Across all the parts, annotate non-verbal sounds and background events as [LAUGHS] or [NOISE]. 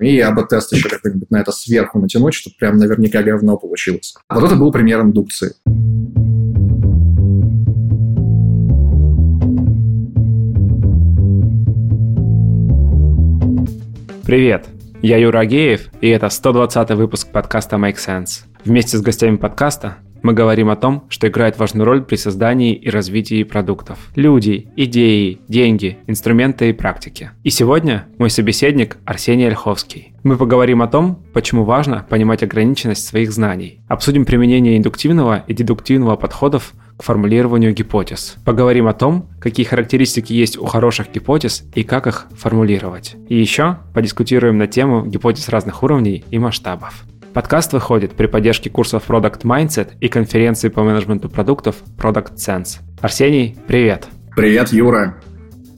И АБ-тест еще как-нибудь на это сверху натянуть, чтобы прям наверняка говно получилось. Вот это был пример индукции. Привет, я Юра Агеев, и это 120 выпуск подкаста Make Sense. Вместе с гостями подкаста мы говорим о том, что играет важную роль при создании и развитии продуктов. Люди, идеи, деньги, инструменты и практики. И сегодня мой собеседник Арсений Ольховский. Мы поговорим о том, почему важно понимать ограниченность своих знаний. Обсудим применение индуктивного и дедуктивного подходов к формулированию гипотез. Поговорим о том, какие характеристики есть у хороших гипотез и как их формулировать. И еще подискутируем на тему гипотез разных уровней и масштабов. Подкаст выходит при поддержке курсов Product Mindset и конференции по менеджменту продуктов Product Sense. Арсений, привет! Привет, Юра!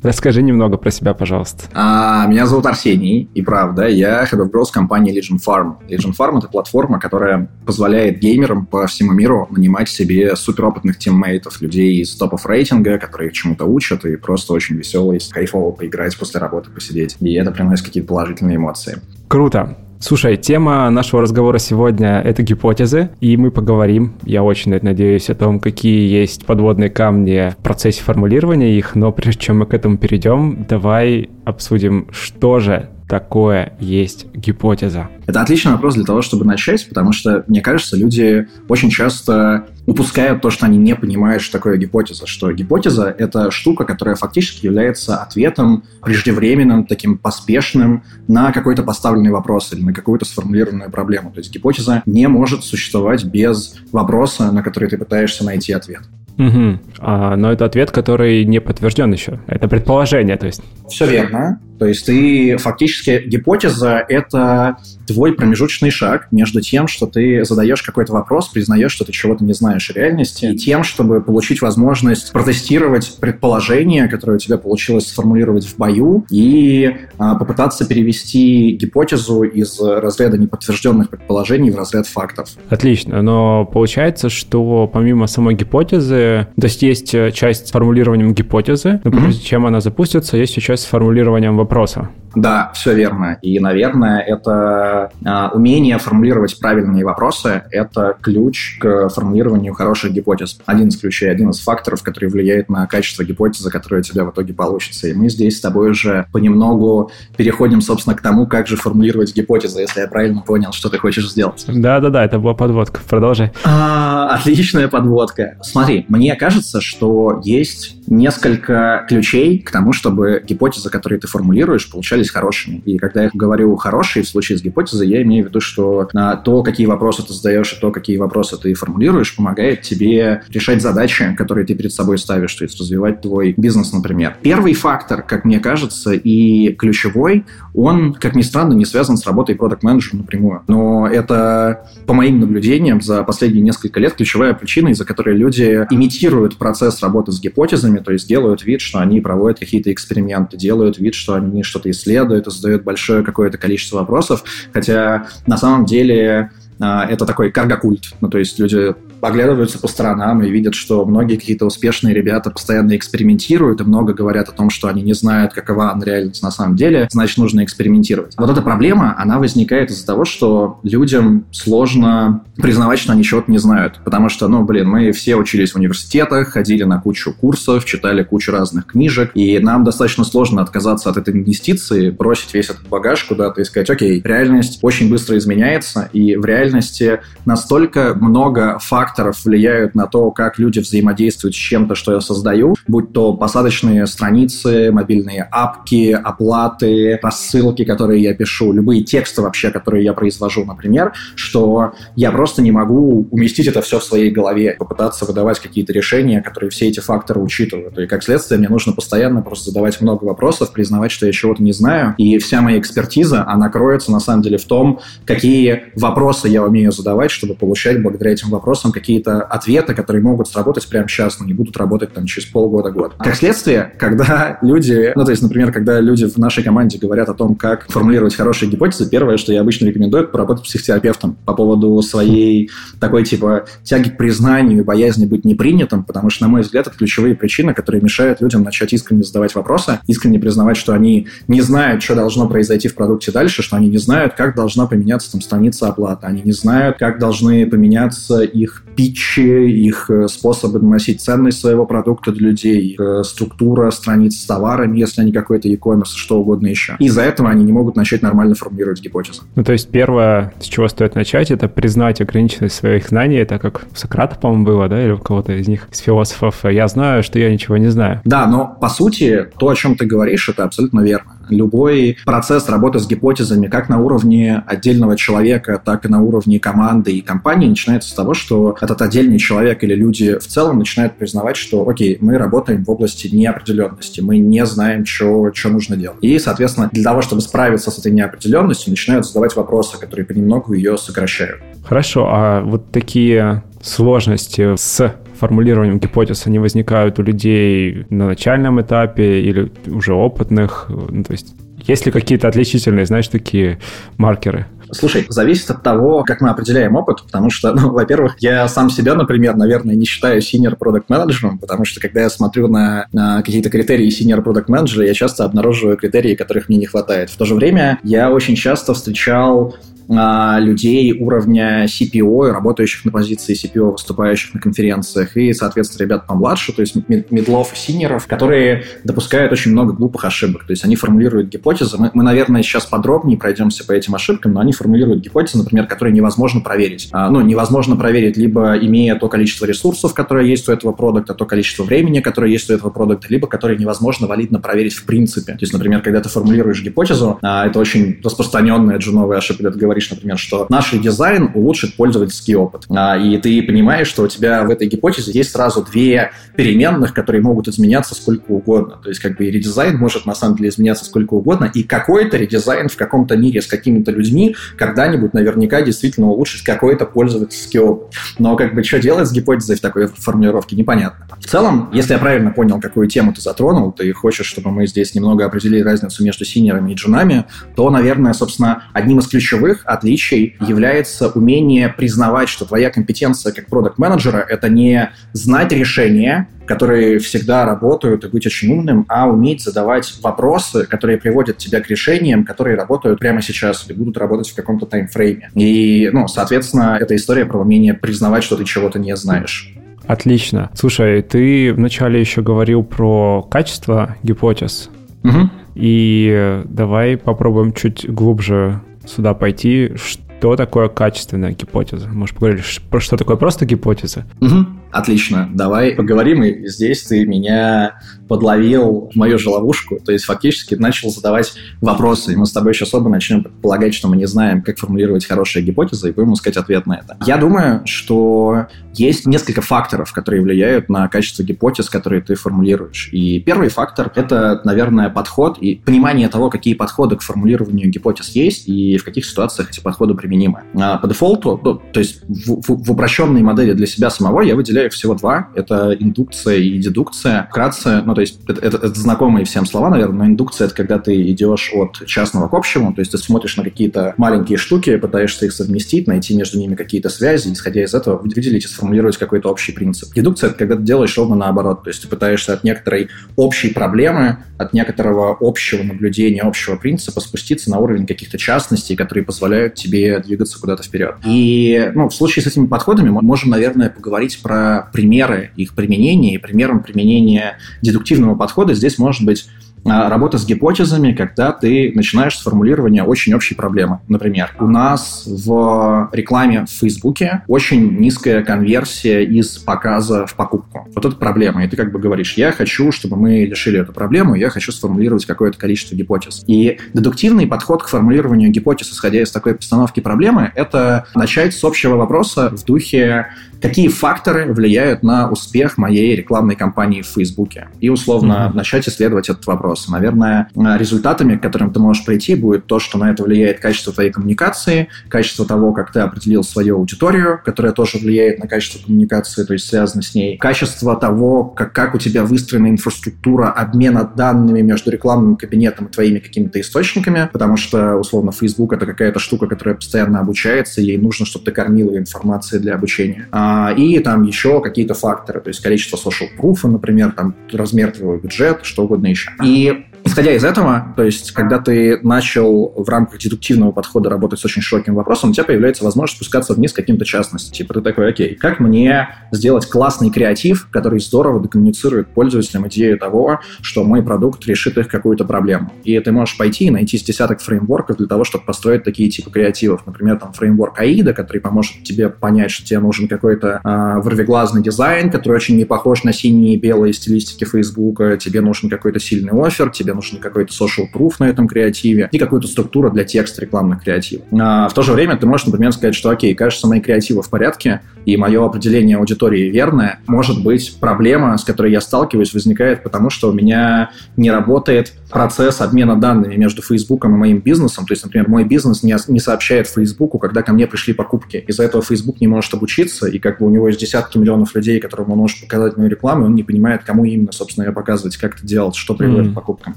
Расскажи немного про себя, пожалуйста. А, меня зовут Арсений, и правда, я Head of Growth компании Legion Farm. Legion Farm — это платформа, которая позволяет геймерам по всему миру нанимать себе суперопытных тиммейтов, людей из топов рейтинга, которые их чему-то учат, и просто очень веселые, кайфово поиграть после работы, посидеть. И это приносит какие-то положительные эмоции. Круто. Слушай, тема нашего разговора сегодня — это гипотезы, и мы поговорим, я очень надеюсь, о том, какие есть подводные камни в процессе формулирования их, но прежде чем мы к этому перейдем, давай обсудим, что же такое есть гипотеза? Это отличный вопрос для того, чтобы начать, потому что, мне кажется, люди очень часто упускают то, что они не понимают, что такое гипотеза. Что гипотеза — это штука, которая фактически является ответом преждевременным, таким поспешным на какой-то поставленный вопрос или на какую-то сформулированную проблему. То есть гипотеза не может существовать без вопроса, на который ты пытаешься найти ответ. Угу. А, но это ответ, который не подтвержден еще. Это предположение, то есть. Все верно. То есть ты фактически гипотеза — это твой промежуточный шаг между тем, что ты задаешь какой-то вопрос, признаешь, что ты чего-то не знаешь о реальности, и тем, чтобы получить возможность протестировать предположение, которое у тебя получилось сформулировать в бою, и а, попытаться перевести гипотезу из разряда неподтвержденных предположений в разряд фактов. Отлично, но получается, что помимо самой гипотезы, то есть есть э, часть с формулированием гипотезы, но прежде mm-hmm. чем она запустится, есть еще часть с формулированием вопроса. Да, все верно. И, наверное, это а, умение формулировать правильные вопросы – это ключ к формулированию хороших гипотез. Один из ключей, один из факторов, который влияет на качество гипотезы, которая у тебя в итоге получится. И мы здесь с тобой уже понемногу переходим, собственно, к тому, как же формулировать гипотезы, если я правильно понял, что ты хочешь сделать. Да-да-да, это была подводка. Продолжай. А, отличная подводка. Смотри, мне кажется, что есть несколько ключей к тому, чтобы гипотезы, которые ты формулируешь, получались оказались хорошими. И когда я говорю «хорошие» в случае с гипотезой, я имею в виду, что на то, какие вопросы ты задаешь, и то, какие вопросы ты формулируешь, помогает тебе решать задачи, которые ты перед собой ставишь, то есть развивать твой бизнес, например. Первый фактор, как мне кажется, и ключевой, он, как ни странно, не связан с работой продукт менеджера напрямую. Но это, по моим наблюдениям, за последние несколько лет ключевая причина, из-за которой люди имитируют процесс работы с гипотезами, то есть делают вид, что они проводят какие-то эксперименты, делают вид, что они что-то исследуют, исследует и задает большое какое-то количество вопросов, хотя на самом деле а, это такой каргокульт. Ну, то есть люди оглядываются по сторонам и видят, что многие какие-то успешные ребята постоянно экспериментируют и много говорят о том, что они не знают, какова реальность на самом деле, значит, нужно экспериментировать. Вот эта проблема, она возникает из-за того, что людям сложно признавать, что они чего-то не знают. Потому что, ну, блин, мы все учились в университетах, ходили на кучу курсов, читали кучу разных книжек, и нам достаточно сложно отказаться от этой инвестиции, бросить весь этот багаж куда-то и сказать, окей, реальность очень быстро изменяется, и в реальности настолько много фактов, факторов влияют на то, как люди взаимодействуют с чем-то, что я создаю, будь то посадочные страницы, мобильные апки, оплаты, рассылки, которые я пишу, любые тексты вообще, которые я произвожу, например, что я просто не могу уместить это все в своей голове, попытаться выдавать какие-то решения, которые все эти факторы учитывают. И как следствие мне нужно постоянно просто задавать много вопросов, признавать, что я чего-то не знаю. И вся моя экспертиза, она кроется на самом деле в том, какие вопросы я умею задавать, чтобы получать благодаря этим вопросам какие-то ответы, которые могут сработать прямо сейчас, но не будут работать там через полгода-год. Как следствие, когда [LAUGHS] люди, ну, то есть, например, когда люди в нашей команде говорят о том, как формулировать хорошие гипотезы, первое, что я обычно рекомендую, это поработать психотерапевтом по поводу своей такой, типа, тяги к признанию боязни быть непринятым, потому что, на мой взгляд, это ключевые причины, которые мешают людям начать искренне задавать вопросы, искренне признавать, что они не знают, что должно произойти в продукте дальше, что они не знают, как должна поменяться там страница оплаты, они не знают, как должны поменяться их питчи, их э, способы доносить ценность своего продукта для людей, их э, структура страниц с товарами, если они какой-то e-commerce, что угодно еще. Из-за этого они не могут начать нормально формулировать гипотезы. Ну, то есть первое, с чего стоит начать, это признать ограниченность своих знаний. Это как в Сократа, по-моему, было, да, или у кого-то из них, из философов. Я знаю, что я ничего не знаю. Да, но по сути, то, о чем ты говоришь, это абсолютно верно любой процесс работы с гипотезами как на уровне отдельного человека, так и на уровне команды и компании начинается с того, что этот отдельный человек или люди в целом начинают признавать, что, окей, мы работаем в области неопределенности, мы не знаем, что, нужно делать. И, соответственно, для того, чтобы справиться с этой неопределенностью, начинают задавать вопросы, которые понемногу ее сокращают. Хорошо, а вот такие сложности с формулированием гипотез, они возникают у людей на начальном этапе или уже опытных? Ну, то есть есть ли какие-то отличительные, знаешь, такие маркеры? Слушай, зависит от того, как мы определяем опыт, потому что, ну, [LAUGHS] во-первых, я сам себя, например, наверное, не считаю senior product менеджером, потому что когда я смотрю на, на какие-то критерии senior product менеджера, я часто обнаруживаю критерии, которых мне не хватает. В то же время я очень часто встречал людей уровня CPO, работающих на позиции CPO, выступающих на конференциях, и, соответственно, ребят помладше, то есть middle ов и senior ов, которые допускают очень много глупых ошибок. То есть они формулируют гипотезы. Мы, мы, наверное, сейчас подробнее пройдемся по этим ошибкам, но они формулируют гипотезы, например, которые невозможно проверить. А, ну, невозможно проверить, либо имея то количество ресурсов, которое есть у этого продукта, то количество времени, которое есть у этого продукта, либо которые невозможно валидно проверить в принципе. То есть, например, когда ты формулируешь гипотезу, а, это очень распространенная джуновая ошибка, когда ты говоришь, говоришь, например, что наш дизайн улучшит пользовательский опыт. А, и ты понимаешь, что у тебя в этой гипотезе есть сразу две переменных, которые могут изменяться сколько угодно. То есть как бы редизайн может на самом деле изменяться сколько угодно, и какой-то редизайн в каком-то мире с какими-то людьми когда-нибудь наверняка действительно улучшит какой-то пользовательский опыт. Но как бы что делать с гипотезой в такой формулировке, непонятно. В целом, если я правильно понял, какую тему ты затронул, ты хочешь, чтобы мы здесь немного определили разницу между синерами и джунами, то, наверное, собственно, одним из ключевых отличий является умение признавать, что твоя компетенция как продукт менеджера это не знать решения, которые всегда работают и быть очень умным, а уметь задавать вопросы, которые приводят тебя к решениям, которые работают прямо сейчас или будут работать в каком-то таймфрейме. И, ну, соответственно, эта история про умение признавать, что ты чего-то не знаешь. Отлично. Слушай, ты вначале еще говорил про качество гипотез. Угу. И давай попробуем чуть глубже сюда пойти. Что такое качественная гипотеза? Может, поговоришь, про что такое просто гипотеза? Угу. Отлично, давай поговорим. И здесь ты меня подловил в мою же ловушку, то есть фактически начал задавать вопросы, и мы с тобой сейчас оба начнем предполагать, что мы не знаем, как формулировать хорошие гипотезы, и будем искать ответ на это. Я думаю, что есть несколько факторов, которые влияют на качество гипотез, которые ты формулируешь. И первый фактор — это, наверное, подход и понимание того, какие подходы к формулированию гипотез есть и в каких ситуациях эти подходы применимы. А по дефолту, ну, то есть в, в, в упрощенной модели для себя самого я выделяю всего два. Это индукция и дедукция. Вкратце, ну, то есть это, это, это знакомые всем слова, наверное, но индукция — это когда ты идешь от частного к общему, то есть ты смотришь на какие-то маленькие штуки, пытаешься их совместить, найти между ними какие-то связи, исходя из этого выделить и сформулировать какой-то общий принцип. Дедукция — это когда ты делаешь ровно наоборот, то есть ты пытаешься от некоторой общей проблемы, от некоторого общего наблюдения, общего принципа спуститься на уровень каких-то частностей, которые позволяют тебе двигаться куда-то вперед. И ну, в случае с этими подходами мы можем, наверное, поговорить про примеры их применения, и примером применения дедуктивного подхода здесь может быть а, работа с гипотезами, когда ты начинаешь с формулирования очень общей проблемы. Например, у нас в рекламе в Фейсбуке очень низкая конверсия из показа в покупку. Вот это проблема. И ты как бы говоришь, я хочу, чтобы мы решили эту проблему, я хочу сформулировать какое-то количество гипотез. И дедуктивный подход к формулированию гипотез, исходя из такой постановки проблемы, это начать с общего вопроса в духе какие факторы влияют на успех моей рекламной кампании в Фейсбуке. И условно mm-hmm. начать исследовать этот вопрос. Наверное, результатами, к которым ты можешь прийти, будет то, что на это влияет качество твоей коммуникации, качество того, как ты определил свою аудиторию, которая тоже влияет на качество коммуникации, то есть связано с ней, качество того, как, как у тебя выстроена инфраструктура обмена данными между рекламным кабинетом и твоими какими-то источниками, потому что, условно, Facebook — это какая-то штука, которая постоянно обучается, ей нужно, чтобы ты кормил ее информацией для обучения. А, и там еще какие-то факторы, то есть количество social proof, например, там размер твоего бюджета, что угодно еще. И Исходя из этого, то есть, когда ты начал в рамках дедуктивного подхода работать с очень широким вопросом, у тебя появляется возможность спускаться вниз к каким-то частностям. Типа ты такой, окей, как мне сделать классный креатив, который здорово докоммуницирует пользователям идею того, что мой продукт решит их какую-то проблему. И ты можешь пойти и найти с десяток фреймворков для того, чтобы построить такие типы креативов. Например, там фреймворк AIDA, который поможет тебе понять, что тебе нужен какой-то э, вырвиглазный дизайн, который очень не похож на синие и белые стилистики Фейсбука, тебе нужен какой-то сильный офер, тебе тебе нужен какой-то social proof на этом креативе и какая-то структура для текста рекламных креативов. А в то же время ты можешь, например, сказать, что окей, кажется, мои креативы в порядке, и мое определение аудитории верное. Может быть, проблема, с которой я сталкиваюсь, возникает потому, что у меня не работает процесс обмена данными между Фейсбуком и моим бизнесом. То есть, например, мой бизнес не, не сообщает Фейсбуку, когда ко мне пришли покупки. Из-за этого Фейсбук не может обучиться, и как бы у него есть десятки миллионов людей, которым он может показать мою рекламу, и он не понимает, кому именно, собственно, ее показывать, как это делать, что приводит mm. к покупкам.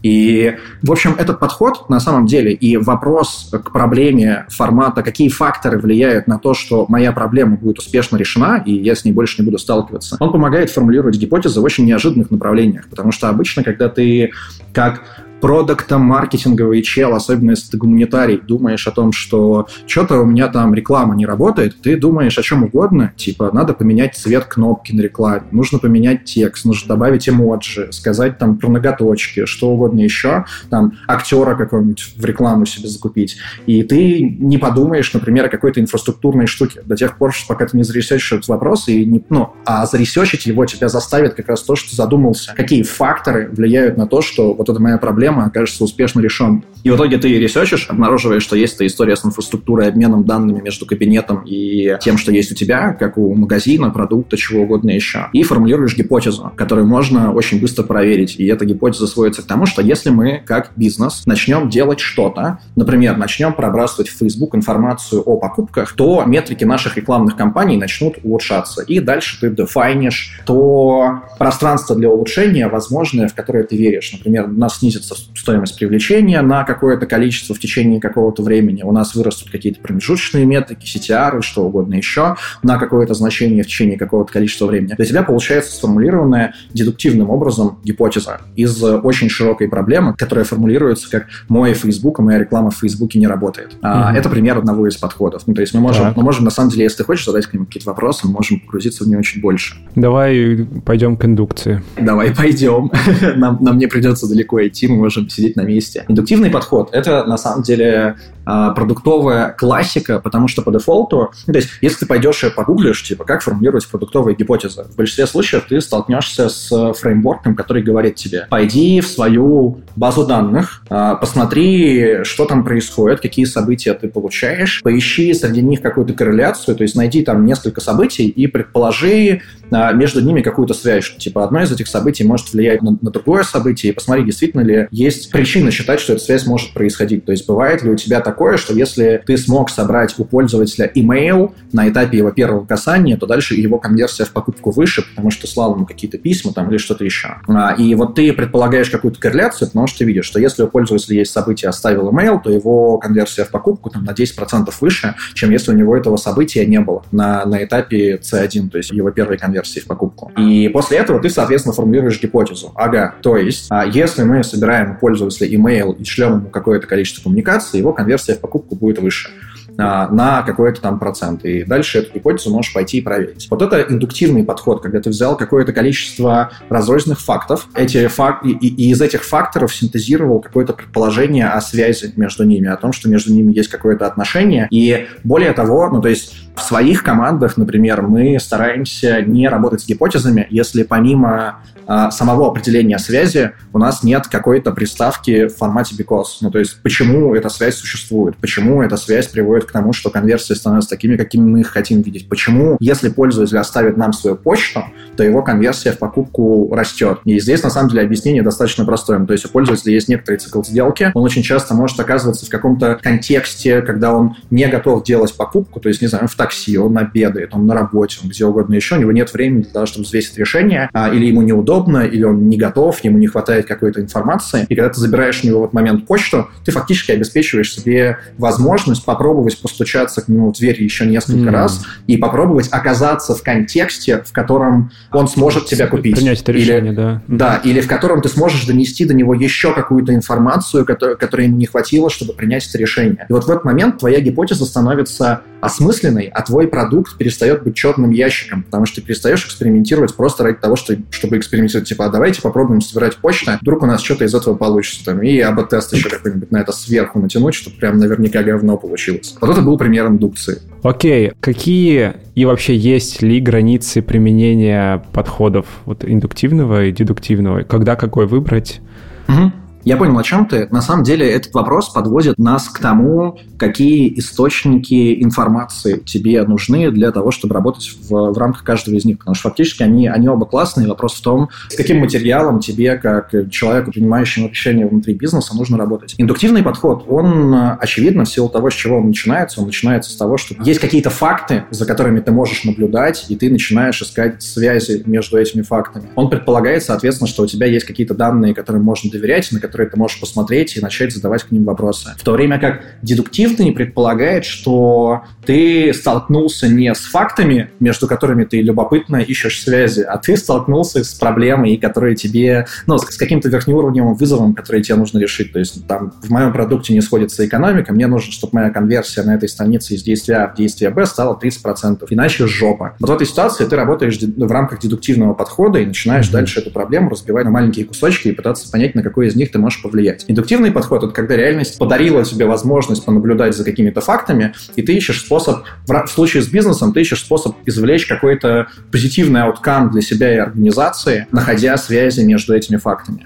И, в общем, этот подход на самом деле и вопрос к проблеме формата, какие факторы влияют на то, что моя проблема будет успешно решена, и я с ней больше не буду сталкиваться, он помогает формулировать гипотезы в очень неожиданных направлениях. Потому что обычно, когда ты как продукта маркетинговый чел, особенно если ты гуманитарий, думаешь о том, что что-то у меня там реклама не работает, ты думаешь о чем угодно, типа надо поменять цвет кнопки на рекламе, нужно поменять текст, нужно добавить эмоджи, сказать там про ноготочки, что угодно еще, там актера какого-нибудь в рекламу себе закупить. И ты не подумаешь, например, о какой-то инфраструктурной штуке до тех пор, пока ты не заресечишь этот вопрос, и не, ну, а заресечить его тебя заставит как раз то, что задумался. Какие факторы влияют на то, что вот эта моя проблема проблема окажется успешно решен. И в итоге ты ресерчишь, обнаруживаешь, что есть эта история с инфраструктурой, обменом данными между кабинетом и тем, что есть у тебя, как у магазина, продукта, чего угодно еще. И формулируешь гипотезу, которую можно очень быстро проверить. И эта гипотеза сводится к тому, что если мы, как бизнес, начнем делать что-то, например, начнем пробрасывать в Facebook информацию о покупках, то метрики наших рекламных кампаний начнут улучшаться. И дальше ты дефайнишь то пространство для улучшения, возможное, в которое ты веришь. Например, у нас снизится стоимость привлечения на какое-то количество в течение какого-то времени. У нас вырастут какие-то промежуточные метрики, CTR, что угодно еще, на какое-то значение в течение какого-то количества времени. Для тебя получается сформулированная дедуктивным образом гипотеза из очень широкой проблемы, которая формулируется как «мой Facebook, моя реклама в Facebook не работает». Mm-hmm. Это пример одного из подходов. Ну, то есть мы можем, мы можем, на самом деле, если ты хочешь задать к ним какие-то вопросы, мы можем погрузиться в нее очень больше. Давай пойдем к индукции. Давай пойдем. [LAUGHS] нам, нам не придется далеко идти, мы можем сидеть на месте. Индуктивный подход — это, на самом деле, продуктовая классика, потому что по дефолту, ну, то есть, если ты пойдешь и погуглишь, типа, как формулировать продуктовые гипотезы, в большинстве случаев ты столкнешься с фреймворком, который говорит тебе, пойди в свою базу данных, а, посмотри, что там происходит, какие события ты получаешь, поищи среди них какую-то корреляцию, то есть найди там несколько событий и предположи а, между ними какую-то связь, типа, одно из этих событий может влиять на, на другое событие, и посмотри, действительно ли есть причина считать, что эта связь может происходить. То есть бывает ли у тебя такое, что если ты смог собрать у пользователя email на этапе его первого касания, то дальше его конверсия в покупку выше, потому что слал ему какие-то письма там или что-то еще. А, и вот ты предполагаешь какую-то корреляцию, потому что ты видишь, что если у пользователя есть событие, оставил email, то его конверсия в покупку там на 10% выше, чем если у него этого события не было на, на этапе C1, то есть его первой конверсии в покупку. И после этого ты, соответственно, формулируешь гипотезу. Ага, то есть, а если мы собираем у пользователя email и шлем ему какое-то количество коммуникаций, его конверсия в покупку будет выше а, на какой-то там процент. И дальше эту гипотезу можешь пойти и проверить. Вот это индуктивный подход, когда ты взял какое-то количество разрозненных фактов, эти фак... и, и из этих факторов синтезировал какое-то предположение о связи между ними, о том, что между ними есть какое-то отношение. И более того, ну то есть В своих командах, например, мы стараемся не работать с гипотезами, если помимо а, самого определения связи у нас нет какой-то приставки в формате because. Ну, то есть, почему эта связь существует, почему эта связь приводит к тому, что конверсии становятся такими, какими мы их хотим видеть, почему, если пользователь оставит нам свою почту, то его конверсия в покупку растет. И здесь, на самом деле, объяснение достаточно простое. Ну, то есть, у пользователя есть некоторый цикл сделки, он очень часто может оказываться в каком-то контексте, когда он не готов делать покупку, то есть, не знаю, в такси, он обедает, он на работе, он где угодно еще, у него нет времени для того, чтобы взвесить решение, а, или ему неудобно, или он не готов, ему не хватает какой-то информации. И когда ты забираешь у него в этот момент почту, ты фактически обеспечиваешь себе возможность попробовать постучаться к нему в дверь еще несколько mm. раз и попробовать оказаться в контексте, в котором он сможет тебя купить. Принять это решение, или, да. Да, или в котором ты сможешь донести до него еще какую-то информацию, которой, которой ему не хватило, чтобы принять это решение. И вот в этот момент твоя гипотеза становится осмысленной, а твой продукт перестает быть черным ящиком, потому что ты перестаешь экспериментировать просто ради того, что, чтобы экспериментировать, типа, а давайте попробуем собирать почту, вдруг у нас что-то из этого получится, там, и АБ-тест еще какой-нибудь на это сверху натянуть, чтобы прям наверняка говно получилось. Вот это был пример индукции. Окей, какие и вообще есть ли границы применения подходов вот индуктивного и дедуктивного? Когда какой выбрать? Угу. Я понял, о чем ты. На самом деле этот вопрос подводит нас к тому, какие источники информации тебе нужны для того, чтобы работать в, в рамках каждого из них. Потому что фактически они, они оба классные. Вопрос в том, с каким материалом тебе, как человеку, принимающему решения внутри бизнеса, нужно работать. Индуктивный подход, он, очевидно, в силу того, с чего он начинается, он начинается с того, что есть какие-то факты, за которыми ты можешь наблюдать, и ты начинаешь искать связи между этими фактами. Он предполагает, соответственно, что у тебя есть какие-то данные, которым можно доверять, на которые которые ты можешь посмотреть и начать задавать к ним вопросы. В то время как дедуктивный предполагает, что ты столкнулся не с фактами, между которыми ты любопытно ищешь связи, а ты столкнулся с проблемой, которые тебе, ну, с, каким-то верхнеуровневым вызовом, который тебе нужно решить. То есть там в моем продукте не сходится экономика, мне нужно, чтобы моя конверсия на этой странице из действия А в действие Б стала 30%. Иначе жопа. Вот в этой ситуации ты работаешь в рамках дедуктивного подхода и начинаешь дальше эту проблему разбивать на маленькие кусочки и пытаться понять, на какой из них ты можешь повлиять. Индуктивный подход — это когда реальность подарила тебе возможность понаблюдать за какими-то фактами, и ты ищешь способ, в случае с бизнесом, ты ищешь способ извлечь какой-то позитивный ауткам для себя и организации, находя связи между этими фактами.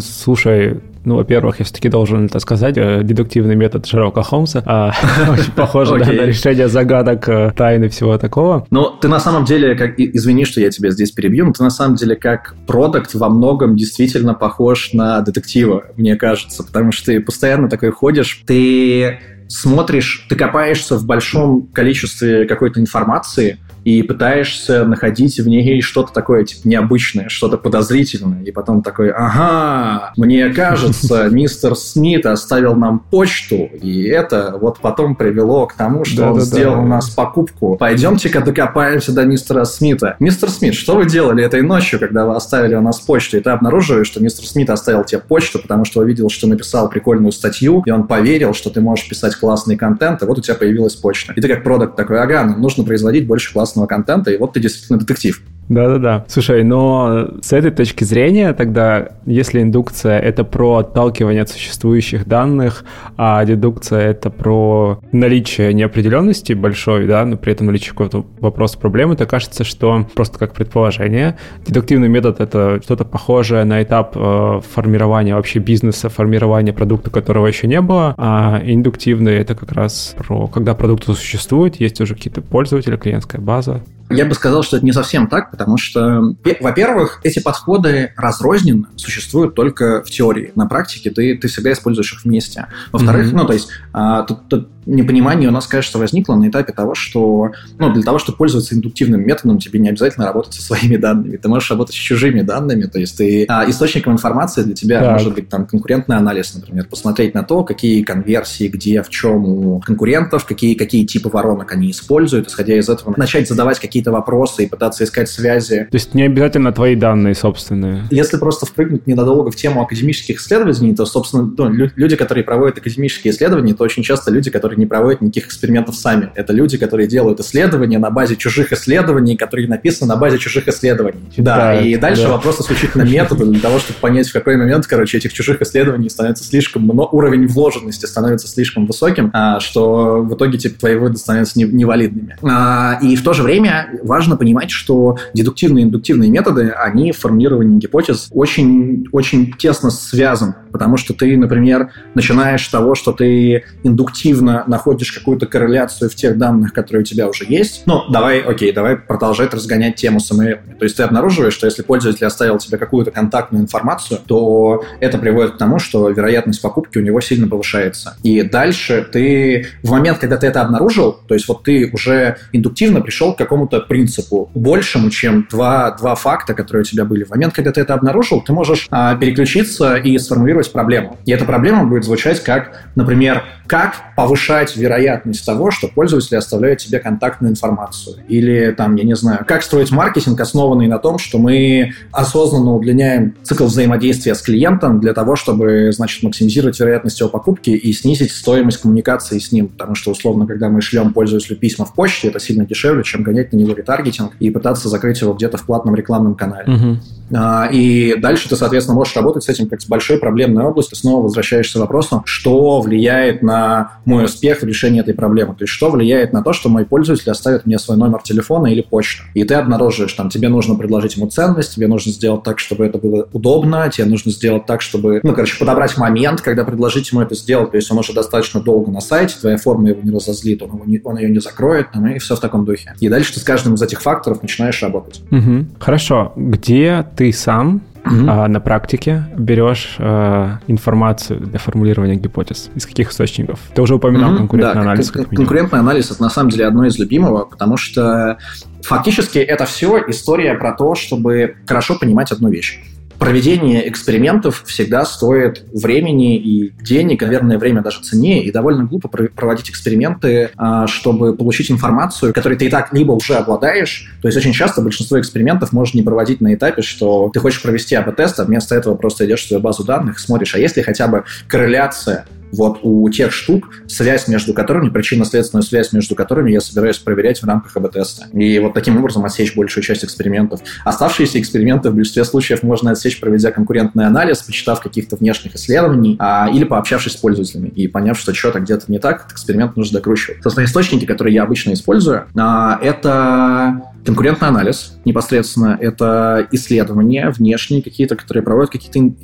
Слушай, ну, во-первых, я все-таки должен это сказать, э, дедуктивный метод Шерлока Холмса. А, [LAUGHS] очень похоже на решение загадок, э, тайны всего такого. Но ты на самом деле, как, извини, что я тебя здесь перебью, но ты на самом деле как продукт во многом действительно похож на детектива, мне кажется, потому что ты постоянно такой ходишь, ты смотришь, ты копаешься в большом количестве какой-то информации, и пытаешься находить в ней что-то такое, типа, необычное, что-то подозрительное, и потом такой, ага, мне кажется, [LAUGHS] мистер Смит оставил нам почту, и это вот потом привело к тому, что да, он да, сделал да. у нас покупку. Пойдемте-ка докопаемся до мистера Смита. Мистер Смит, что вы делали этой ночью, когда вы оставили у нас почту? И ты обнаруживаешь, что мистер Смит оставил тебе почту, потому что увидел, что написал прикольную статью, и он поверил, что ты можешь писать классный контент, и вот у тебя появилась почта. И ты как продукт такой, ага, нам нужно производить больше классного контента, и вот ты действительно детектив. Да-да-да. Слушай, но с этой точки зрения тогда, если индукция — это про отталкивание от существующих данных, а дедукция — это про наличие неопределенности большой, да, но при этом наличие какого-то вопроса проблемы, то кажется, что просто как предположение, дедуктивный метод — это что-то похожее на этап э, формирования вообще бизнеса, формирования продукта, которого еще не было, а индуктивный — это как раз про когда продукт существует, есть уже какие-то пользователи, клиентская база, я бы сказал, что это не совсем так, потому что, во-первых, эти подходы разрозненно существуют только в теории. На практике ты, ты всегда используешь их вместе. Во-вторых, mm-hmm. ну, то есть, а, тут, тут непонимание у нас, кажется, возникло на этапе того, что ну, для того, чтобы пользоваться индуктивным методом, тебе не обязательно работать со своими данными. Ты можешь работать с чужими данными. То есть ты а, источником информации для тебя так. может быть там конкурентный анализ, например, посмотреть на то, какие конверсии, где, в чем у конкурентов, какие, какие типы воронок они используют, исходя из этого начать задавать какие-то вопросы и пытаться искать связи. То есть не обязательно твои данные собственные. Если просто впрыгнуть ненадолго в тему академических исследований, то, собственно, ну, люди, которые проводят академические исследования, то очень часто люди, которые которые не проводят никаких экспериментов сами. Это люди, которые делают исследования на базе чужих исследований, которые написаны на базе чужих исследований. Да, да и дальше да. вопрос исключительно метода для того, чтобы понять, в какой момент, короче, этих чужих исследований становится слишком много, уровень вложенности становится слишком высоким, а, что в итоге типа твои выводы становятся невалидными. А, и в то же время важно понимать, что дедуктивные и индуктивные методы, они в формулировании гипотез очень, очень тесно связаны, потому что ты, например, начинаешь с того, что ты индуктивно находишь какую-то корреляцию в тех данных, которые у тебя уже есть. Ну, давай, окей, давай продолжать разгонять тему СМР. То есть ты обнаруживаешь, что если пользователь оставил тебе какую-то контактную информацию, то это приводит к тому, что вероятность покупки у него сильно повышается. И дальше ты, в момент, когда ты это обнаружил, то есть вот ты уже индуктивно пришел к какому-то принципу большему, чем два, два факта, которые у тебя были. В момент, когда ты это обнаружил, ты можешь а, переключиться и сформулировать проблему. И эта проблема будет звучать как, например, как повышать вероятность того, что пользователи оставляют тебе контактную информацию. Или там, я не знаю, как строить маркетинг, основанный на том, что мы осознанно удлиняем цикл взаимодействия с клиентом для того, чтобы, значит, максимизировать вероятность его покупки и снизить стоимость коммуникации с ним. Потому что, условно, когда мы шлем пользователю письма в почте, это сильно дешевле, чем гонять на него ретаргетинг и пытаться закрыть его где-то в платном рекламном канале. Угу. А, и дальше ты, соответственно, можешь работать с этим как с большой проблемной областью. Снова возвращаешься к вопросу, что влияет на мой успех в решении этой проблемы. То есть, что влияет на то, что мой пользователь оставит мне свой номер телефона или почту. И ты обнаруживаешь, там, тебе нужно предложить ему ценность, тебе нужно сделать так, чтобы это было удобно, тебе нужно сделать так, чтобы, ну, короче, подобрать момент, когда предложить ему это сделать. То есть, он уже достаточно долго на сайте, твоя форма его не разозлит, он, его не, он ее не закроет, там, и все в таком духе. И дальше ты с каждым из этих факторов начинаешь работать. Угу. Хорошо. Где ты сам mm а, на практике берешь а, информацию для формулирования гипотез? Из каких источников? Ты уже упоминал mm конкурентный да, анализ. Кон- конкурентный анализ это на самом деле одно из любимого, потому что фактически это все история про то, чтобы хорошо понимать одну вещь проведение экспериментов всегда стоит времени и денег, наверное, время даже ценнее, и довольно глупо проводить эксперименты, а, чтобы получить информацию, которой ты и так либо уже обладаешь, то есть очень часто большинство экспериментов можно не проводить на этапе, что ты хочешь провести АБ-тест, а вместо этого просто идешь в свою базу данных, смотришь, а есть ли хотя бы корреляция вот у тех штук связь между которыми, причинно-следственную связь между которыми я собираюсь проверять в рамках АБ-теста. И вот таким образом отсечь большую часть экспериментов. Оставшиеся эксперименты в большинстве случаев можно отсечь, проведя конкурентный анализ, почитав каких-то внешних исследований а, или пообщавшись с пользователями и поняв, что что-то где-то не так, этот эксперимент нужно докручивать. Собственно, источники, которые я обычно использую, а, это Конкурентный анализ непосредственно это исследования внешние какие-то, которые проводят какие-то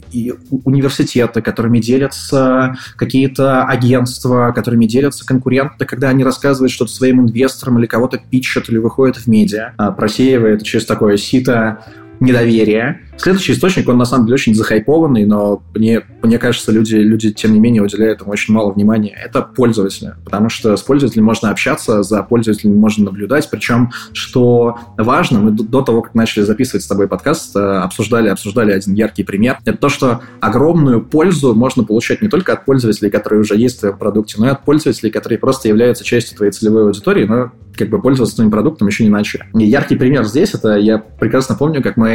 университеты, которыми делятся какие-то агентства, которыми делятся конкуренты, когда они рассказывают что-то своим инвесторам или кого-то питчат или выходят в медиа, а, просеивает через такое сито недоверия. Следующий источник, он на самом деле очень захайпованный, но мне, мне кажется, люди, люди тем не менее уделяют ему очень мало внимания. Это пользователи, потому что с пользователем можно общаться, за пользователем можно наблюдать, причем, что важно, мы до того, как начали записывать с тобой подкаст, э, обсуждали, обсуждали один яркий пример, это то, что огромную пользу можно получать не только от пользователей, которые уже есть в твоем продукте, но и от пользователей, которые просто являются частью твоей целевой аудитории, но как бы пользоваться твоим продуктом еще не начали. И яркий пример здесь, это я прекрасно помню, как мы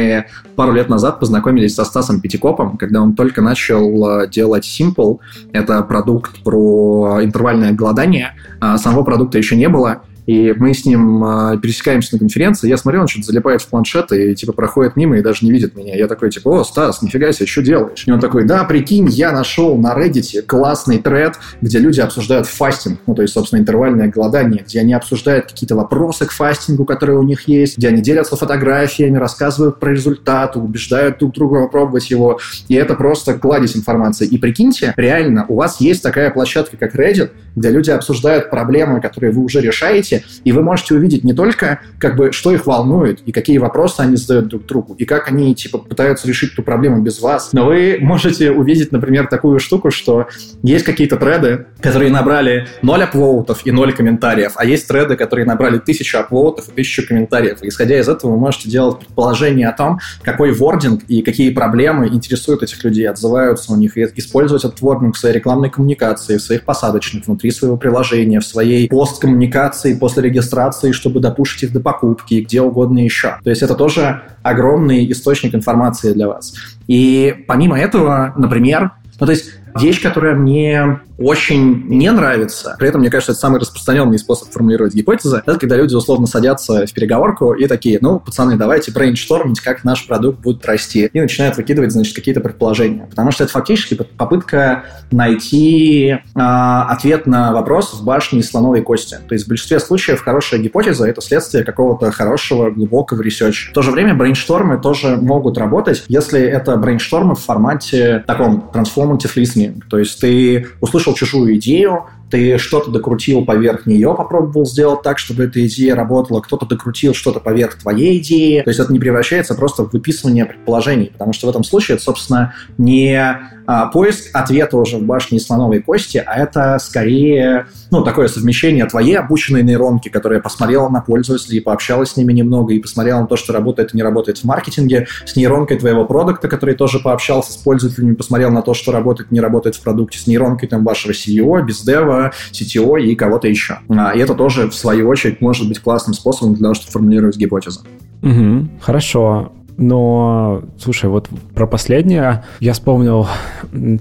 пару лет назад познакомились со Стасом Пятикопом, когда он только начал э, делать Simple. Это продукт про интервальное голодание. А самого продукта еще не было. И мы с ним э, пересекаемся на конференции, я смотрю, он что-то залипает в планшет и, типа, проходит мимо и даже не видит меня. Я такой, типа, о, Стас, нифига себе, что делаешь? И он такой, да, прикинь, я нашел на Reddit классный тред, где люди обсуждают фастинг, ну, то есть, собственно, интервальное голодание, где они обсуждают какие-то вопросы к фастингу, которые у них есть, где они делятся фотографиями, рассказывают про результат, убеждают друг друга попробовать его. И это просто кладезь информации. И прикиньте, реально, у вас есть такая площадка, как Reddit, где люди обсуждают проблемы, которые вы уже решаете, и вы можете увидеть не только, как бы, что их волнует, и какие вопросы они задают друг другу, и как они, типа, пытаются решить ту проблему без вас, но вы можете увидеть, например, такую штуку, что есть какие-то треды, которые набрали 0 аплоутов и 0 комментариев, а есть треды, которые набрали 1000 аплоутов и 1000 комментариев. И исходя из этого вы можете делать предположение о том, какой вординг и какие проблемы интересуют этих людей, отзываются у них, и использовать этот вординг в своей рекламной коммуникации, в своих посадочных, внутри своего приложения, в своей посткоммуникации, пост после регистрации, чтобы допушить их до покупки и где угодно еще. То есть это тоже огромный источник информации для вас. И помимо этого, например, ну, то есть Вещь, которая мне очень не нравится, при этом, мне кажется, это самый распространенный способ формулировать гипотезы, это когда люди условно садятся в переговорку и такие, ну, пацаны, давайте брейнштормить, как наш продукт будет расти. И начинают выкидывать, значит, какие-то предположения. Потому что это фактически попытка найти э, ответ на вопрос в башне слоновой кости. То есть в большинстве случаев хорошая гипотеза — это следствие какого-то хорошего, глубокого research а. В то же время брейнштормы тоже могут работать, если это брейнштормы в формате таком transformative listening. То есть ты услышал чужую идею, ты что-то докрутил поверх нее, попробовал сделать так, чтобы эта идея работала, кто-то докрутил что-то поверх твоей идеи. То есть это не превращается просто в выписывание предположений, потому что в этом случае это, собственно, не а, поиск ответа уже в башне слоновой кости, а это скорее ну, такое совмещение твоей обученной нейронки, которая посмотрела на пользователей и пообщалась с ними немного, и посмотрела на то, что работает и не работает в маркетинге, с нейронкой твоего продукта, который тоже пообщался с пользователями, посмотрел на то, что работает и не работает в продукте, с нейронкой там вашего CEO, бездева, CTO и кого-то еще. А, и это тоже, в свою очередь, может быть классным способом для того, чтобы формулировать гипотезы. Угу, хорошо. Но, слушай, вот про последнее я вспомнил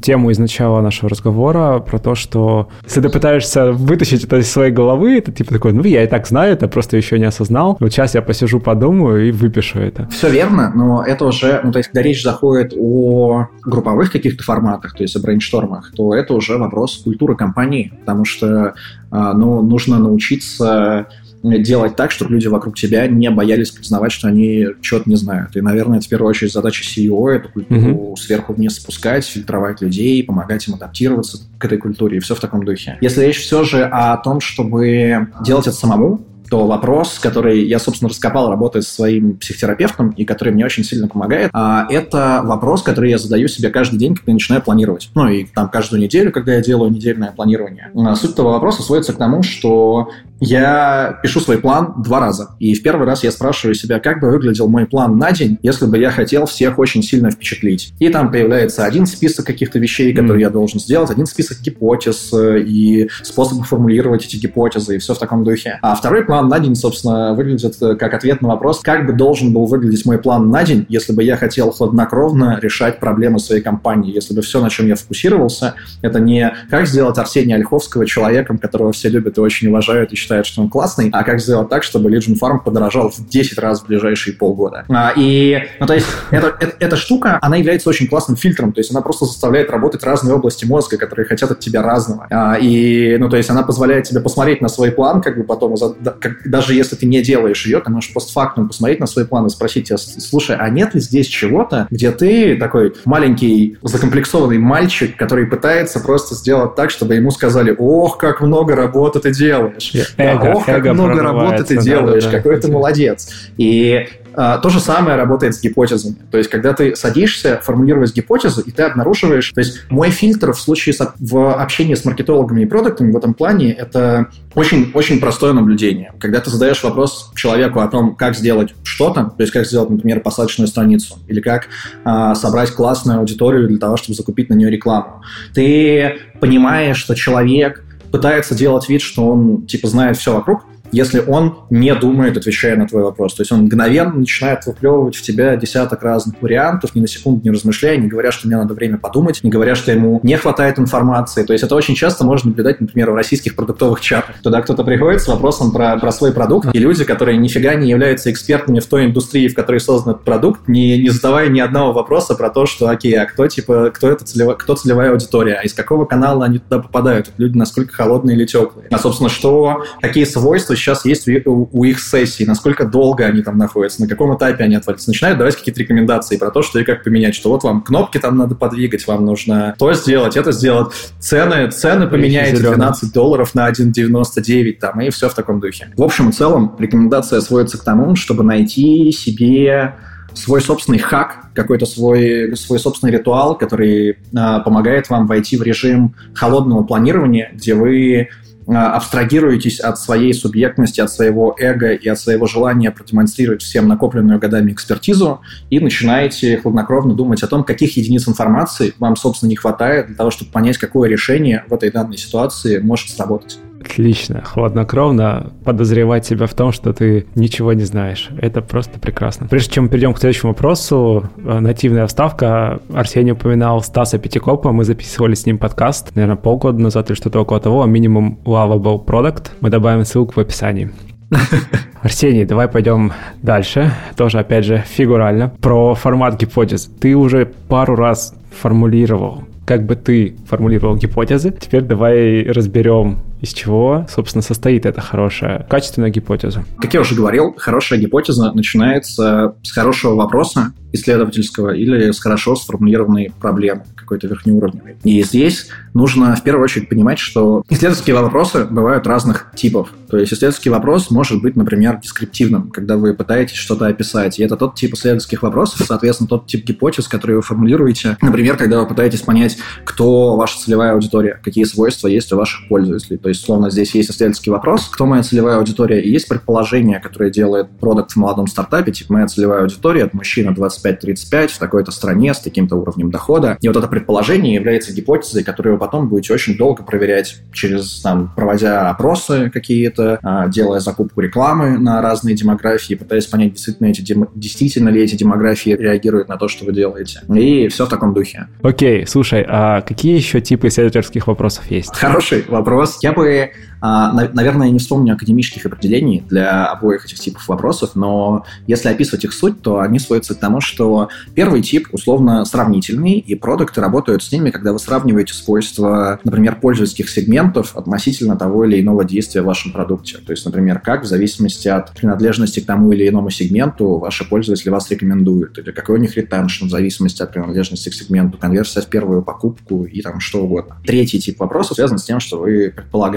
тему из начала нашего разговора про то, что если ты пытаешься вытащить это из своей головы, это типа такой, ну, я и так знаю, это просто еще не осознал. Вот сейчас я посижу, подумаю и выпишу это. Все верно, но это уже, ну, то есть, когда речь заходит о групповых каких-то форматах, то есть о брейнштормах, то это уже вопрос культуры компании, потому что, а, ну, нужно научиться делать так, чтобы люди вокруг тебя не боялись признавать, что они что-то не знают. И, наверное, это в первую очередь задача CEO эту культуру mm-hmm. сверху вниз спускать, фильтровать людей, помогать им адаптироваться к этой культуре и все в таком духе. Если речь все же о том, чтобы делать это самому, то вопрос, который я, собственно, раскопал, работая со своим психотерапевтом, и который мне очень сильно помогает, а, это вопрос, который я задаю себе каждый день, когда начинаю планировать. Ну, и там каждую неделю, когда я делаю недельное планирование. А, суть этого вопроса сводится к тому, что я пишу свой план два раза. И в первый раз я спрашиваю себя, как бы выглядел мой план на день, если бы я хотел всех очень сильно впечатлить. И там появляется один список каких-то вещей, которые mm. я должен сделать, один список гипотез э, и способов формулировать эти гипотезы, и все в таком духе. А второй план на день, собственно, выглядит э, как ответ на вопрос, как бы должен был выглядеть мой план на день, если бы я хотел хладнокровно решать проблемы своей компании, если бы все, на чем я фокусировался, это не как сделать Арсения Ольховского человеком, которого все любят и очень уважают, и считает, что он классный, а как сделать так, чтобы Legion Farm подорожал в 10 раз в ближайшие полгода. А, и, ну, то есть, это, это, эта штука, она является очень классным фильтром, то есть она просто заставляет работать разные области мозга, которые хотят от тебя разного. А, и, ну, то есть она позволяет тебе посмотреть на свой план, как бы потом, как, даже если ты не делаешь ее, ты можешь постфактум посмотреть на свой план и спросить тебя, слушай, а нет ли здесь чего-то, где ты такой маленький закомплексованный мальчик, который пытается просто сделать так, чтобы ему сказали, ох, как много работы ты делаешь! Эго, ох, как много работы ты делаешь, да, да, какой ты молодец. И то же самое работает с гипотезами. То есть, когда ты садишься формулировать гипотезу, и ты обнаруживаешь... То есть, мой фильтр в случае с, в общении с маркетологами и продуктами в этом плане — это очень, очень простое наблюдение. Когда ты задаешь вопрос человеку о том, как сделать что-то, то есть, как сделать, например, посадочную страницу, или как а, собрать классную аудиторию для того, чтобы закупить на нее рекламу, ты понимаешь, что человек пытается делать вид, что он, типа, знает все вокруг, если он не думает, отвечая на твой вопрос. То есть он мгновенно начинает выплевывать в тебя десяток разных вариантов, ни на секунду не размышляя, не говоря, что мне надо время подумать, не говоря, что ему не хватает информации. То есть это очень часто можно наблюдать, например, в российских продуктовых чатах. Туда кто-то приходит с вопросом про, про свой продукт, и люди, которые нифига не являются экспертами в той индустрии, в которой создан этот продукт, не, не задавая ни одного вопроса про то, что, окей, а кто, типа, кто это целевая, кто целевая аудитория, а из какого канала они туда попадают, люди насколько холодные или теплые. А, собственно, что, какие свойства сейчас есть у, у их сессий, насколько долго они там находятся, на каком этапе они отвалятся. Начинают давать какие-то рекомендации про то, что и как поменять, что вот вам кнопки там надо подвигать, вам нужно то сделать, это сделать. Цены, цены поменяете 12 долларов на 1,99 там, и все в таком духе. В общем и целом, рекомендация сводится к тому, чтобы найти себе свой собственный хак, какой-то свой, свой собственный ритуал, который э, помогает вам войти в режим холодного планирования, где вы абстрагируетесь от своей субъектности, от своего эго и от своего желания продемонстрировать всем накопленную годами экспертизу и начинаете хладнокровно думать о том, каких единиц информации вам, собственно, не хватает для того, чтобы понять, какое решение в этой данной ситуации может сработать. Отлично. Хладнокровно подозревать себя в том, что ты ничего не знаешь. Это просто прекрасно. Прежде чем мы перейдем к следующему вопросу, э, нативная вставка. Арсений упоминал Стаса Пятикопа. Мы записывали с ним подкаст, наверное, полгода назад или что-то около того, минимум Lovable Product. Мы добавим ссылку в описании. [LAUGHS] Арсений, давай пойдем дальше. Тоже, опять же, фигурально. Про формат гипотез. Ты уже пару раз формулировал как бы ты формулировал гипотезы. Теперь давай разберем, из чего, собственно, состоит эта хорошая, качественная гипотеза. Как я уже говорил, хорошая гипотеза начинается с хорошего вопроса исследовательского или с хорошо сформулированной проблемы какой-то верхнеуровневой. И здесь нужно в первую очередь понимать, что исследовательские вопросы бывают разных типов. То есть исследовательский вопрос может быть, например, дескриптивным, когда вы пытаетесь что-то описать. И это тот тип исследовательских вопросов, соответственно, тот тип гипотез, которые вы формулируете. Например, когда вы пытаетесь понять, кто ваша целевая аудитория, какие свойства есть у ваших пользователей. То есть, словно здесь есть исследовательский вопрос, кто моя целевая аудитория, и есть предположение, которое делает продукт в молодом стартапе, типа моя целевая аудитория, это мужчина 25-35 в такой-то стране с таким-то уровнем дохода. И вот это предположение является гипотезой, которую вы потом будете очень долго проверять через, там, проводя опросы какие-то, а, делая закупку рекламы на разные демографии, пытаясь понять, действительно, эти дем... действительно ли эти демографии реагируют на то, что вы делаете. И все в таком духе. Окей, слушай, а какие еще типы исследовательских вопросов есть? Хороший вопрос. Я бы а, наверное, не вспомню академических определений для обоих этих типов вопросов, но если описывать их суть, то они сводятся к тому, что первый тип условно сравнительный, и продукты работают с ними, когда вы сравниваете свойства, например, пользовательских сегментов относительно того или иного действия в вашем продукте. То есть, например, как в зависимости от принадлежности к тому или иному сегменту ваши пользователи вас рекомендуют, или какой у них ретеншн в зависимости от принадлежности к сегменту, конверсия в первую покупку и там что угодно. Третий тип вопросов связан с тем, что вы предполагаете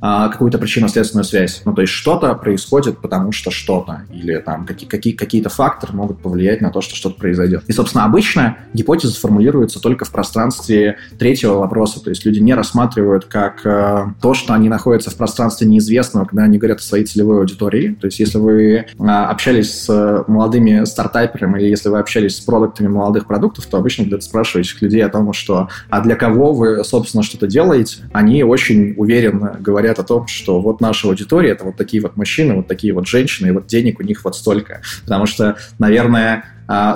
а, какую-то причинно-следственную связь. Ну, то есть что-то происходит, потому что что-то. Или там какие, какие, какие-то факторы могут повлиять на то, что что-то произойдет. И, собственно, обычно гипотеза формулируется только в пространстве третьего вопроса. То есть люди не рассматривают как э, то, что они находятся в пространстве неизвестного, когда они говорят о своей целевой аудитории. То есть если вы э, общались с молодыми стартаперами или если вы общались с продуктами молодых продуктов, то обычно, когда ты спрашиваешь людей о том, что а для кого вы, собственно, что-то делаете, они очень уверенно говорят о том, что вот наша аудитория это вот такие вот мужчины, вот такие вот женщины, и вот денег у них вот столько. Потому что, наверное,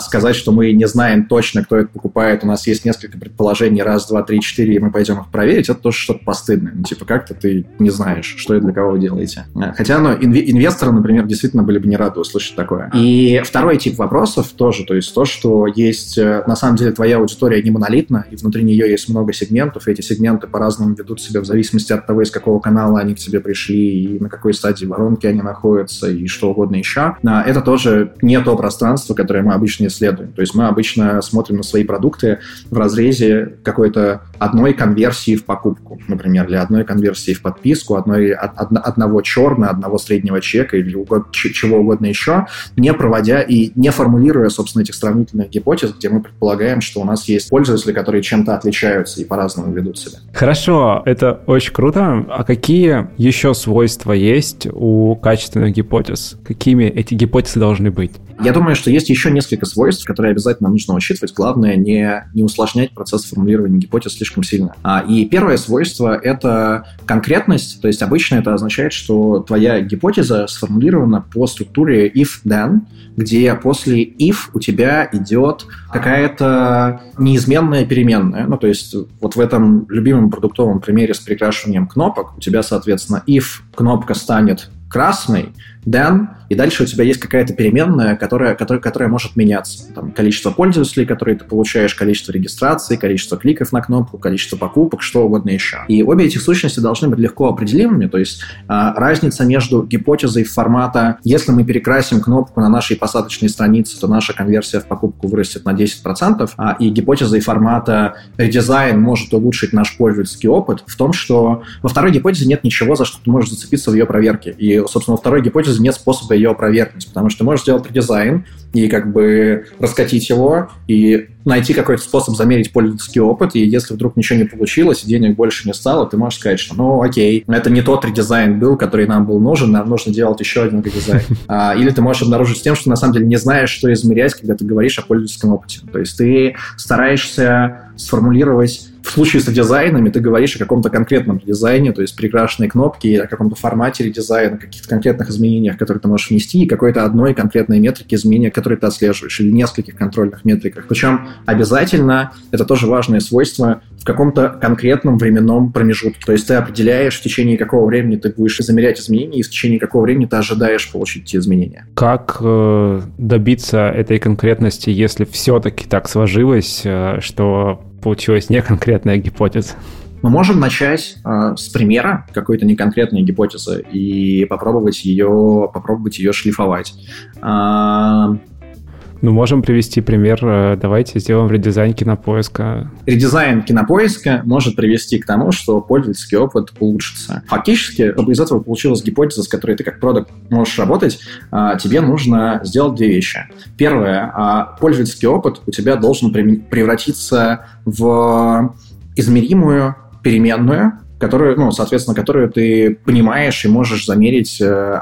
сказать, что мы не знаем точно, кто это покупает, у нас есть несколько предположений, раз, два, три, четыре, и мы пойдем их проверить, это тоже что-то постыдное. Ну, типа, как-то ты не знаешь, что и для кого вы делаете. А, хотя, ну, инв- инвесторы, например, действительно были бы не рады услышать такое. И второй тип вопросов тоже, то есть то, что есть, э, на самом деле, твоя аудитория не монолитна, и внутри нее есть много сегментов, и эти сегменты по-разному ведут себя в зависимости от того, из какого канала они к тебе пришли, и на какой стадии воронки они находятся, и что угодно еще. А, это тоже не то пространство, которое мы обычно исследуем. То есть мы обычно смотрим на свои продукты в разрезе какой-то одной конверсии в покупку, например, или одной конверсии в подписку, одной, од, одного черного, одного среднего чека или угод, чего угодно еще, не проводя и не формулируя, собственно, этих сравнительных гипотез, где мы предполагаем, что у нас есть пользователи, которые чем-то отличаются и по-разному ведут себя. Хорошо, это очень круто. А какие еще свойства есть у качественных гипотез? Какими эти гипотезы должны быть? Я думаю, что есть еще несколько свойств, которые обязательно нужно учитывать. Главное не, не усложнять процесс формулирования гипотез слишком сильно. А, и первое свойство — это конкретность. То есть обычно это означает, что твоя гипотеза сформулирована по структуре if-then, где после if у тебя идет какая-то неизменная переменная. Ну, то есть вот в этом любимом продуктовом примере с прикрашиванием кнопок у тебя, соответственно, if кнопка станет красной, then и дальше у тебя есть какая-то переменная, которая, которая, которая может меняться. Там, количество пользователей, которые ты получаешь, количество регистраций, количество кликов на кнопку, количество покупок, что угодно еще. И обе этих сущности должны быть легко определимыми, то есть а, разница между гипотезой формата «если мы перекрасим кнопку на нашей посадочной странице, то наша конверсия в покупку вырастет на 10%, а, и гипотезой формата «редизайн может улучшить наш пользовательский опыт» в том, что во второй гипотезе нет ничего, за что ты можешь зацепиться в ее проверке. И, собственно, во второй гипотезе нет способа ее опровергнуть, потому что ты можешь сделать редизайн и как бы раскатить его, и найти какой-то способ замерить пользовательский опыт, и если вдруг ничего не получилось, и денег больше не стало, ты можешь сказать, что ну окей, это не тот редизайн был, который нам был нужен, нам нужно делать еще один редизайн. [LAUGHS] А, или ты можешь обнаружить с тем, что на самом деле не знаешь, что измерять, когда ты говоришь о пользовательском опыте. То есть ты стараешься сформулировать случае с дизайнами ты говоришь о каком-то конкретном дизайне, то есть прекрасные кнопки, о каком-то формате дизайна, каких-то конкретных изменениях, которые ты можешь внести, и какой-то одной конкретной метрике изменения, которые ты отслеживаешь, или нескольких контрольных метриках. Причем обязательно, это тоже важное свойство, в каком-то конкретном временном промежутке. То есть ты определяешь, в течение какого времени ты будешь замерять изменения, и в течение какого времени ты ожидаешь получить эти изменения. Как э, добиться этой конкретности, если все-таки так сложилось, э, что получилась неконкретная гипотеза? Мы можем начать э, с примера какой-то неконкретной гипотезы и попробовать ее, попробовать ее шлифовать. Э, ну, можем привести пример. Э, давайте сделаем редизайн кинопоиска. Редизайн кинопоиска может привести к тому, что пользовательский опыт улучшится. Фактически, чтобы из этого получилась гипотеза, с которой ты как продукт можешь работать, а, тебе нужно сделать две вещи. Первое, а, пользовательский опыт у тебя должен превратиться в измеримую переменную, которую, ну, соответственно, которую ты понимаешь и можешь замерить, э,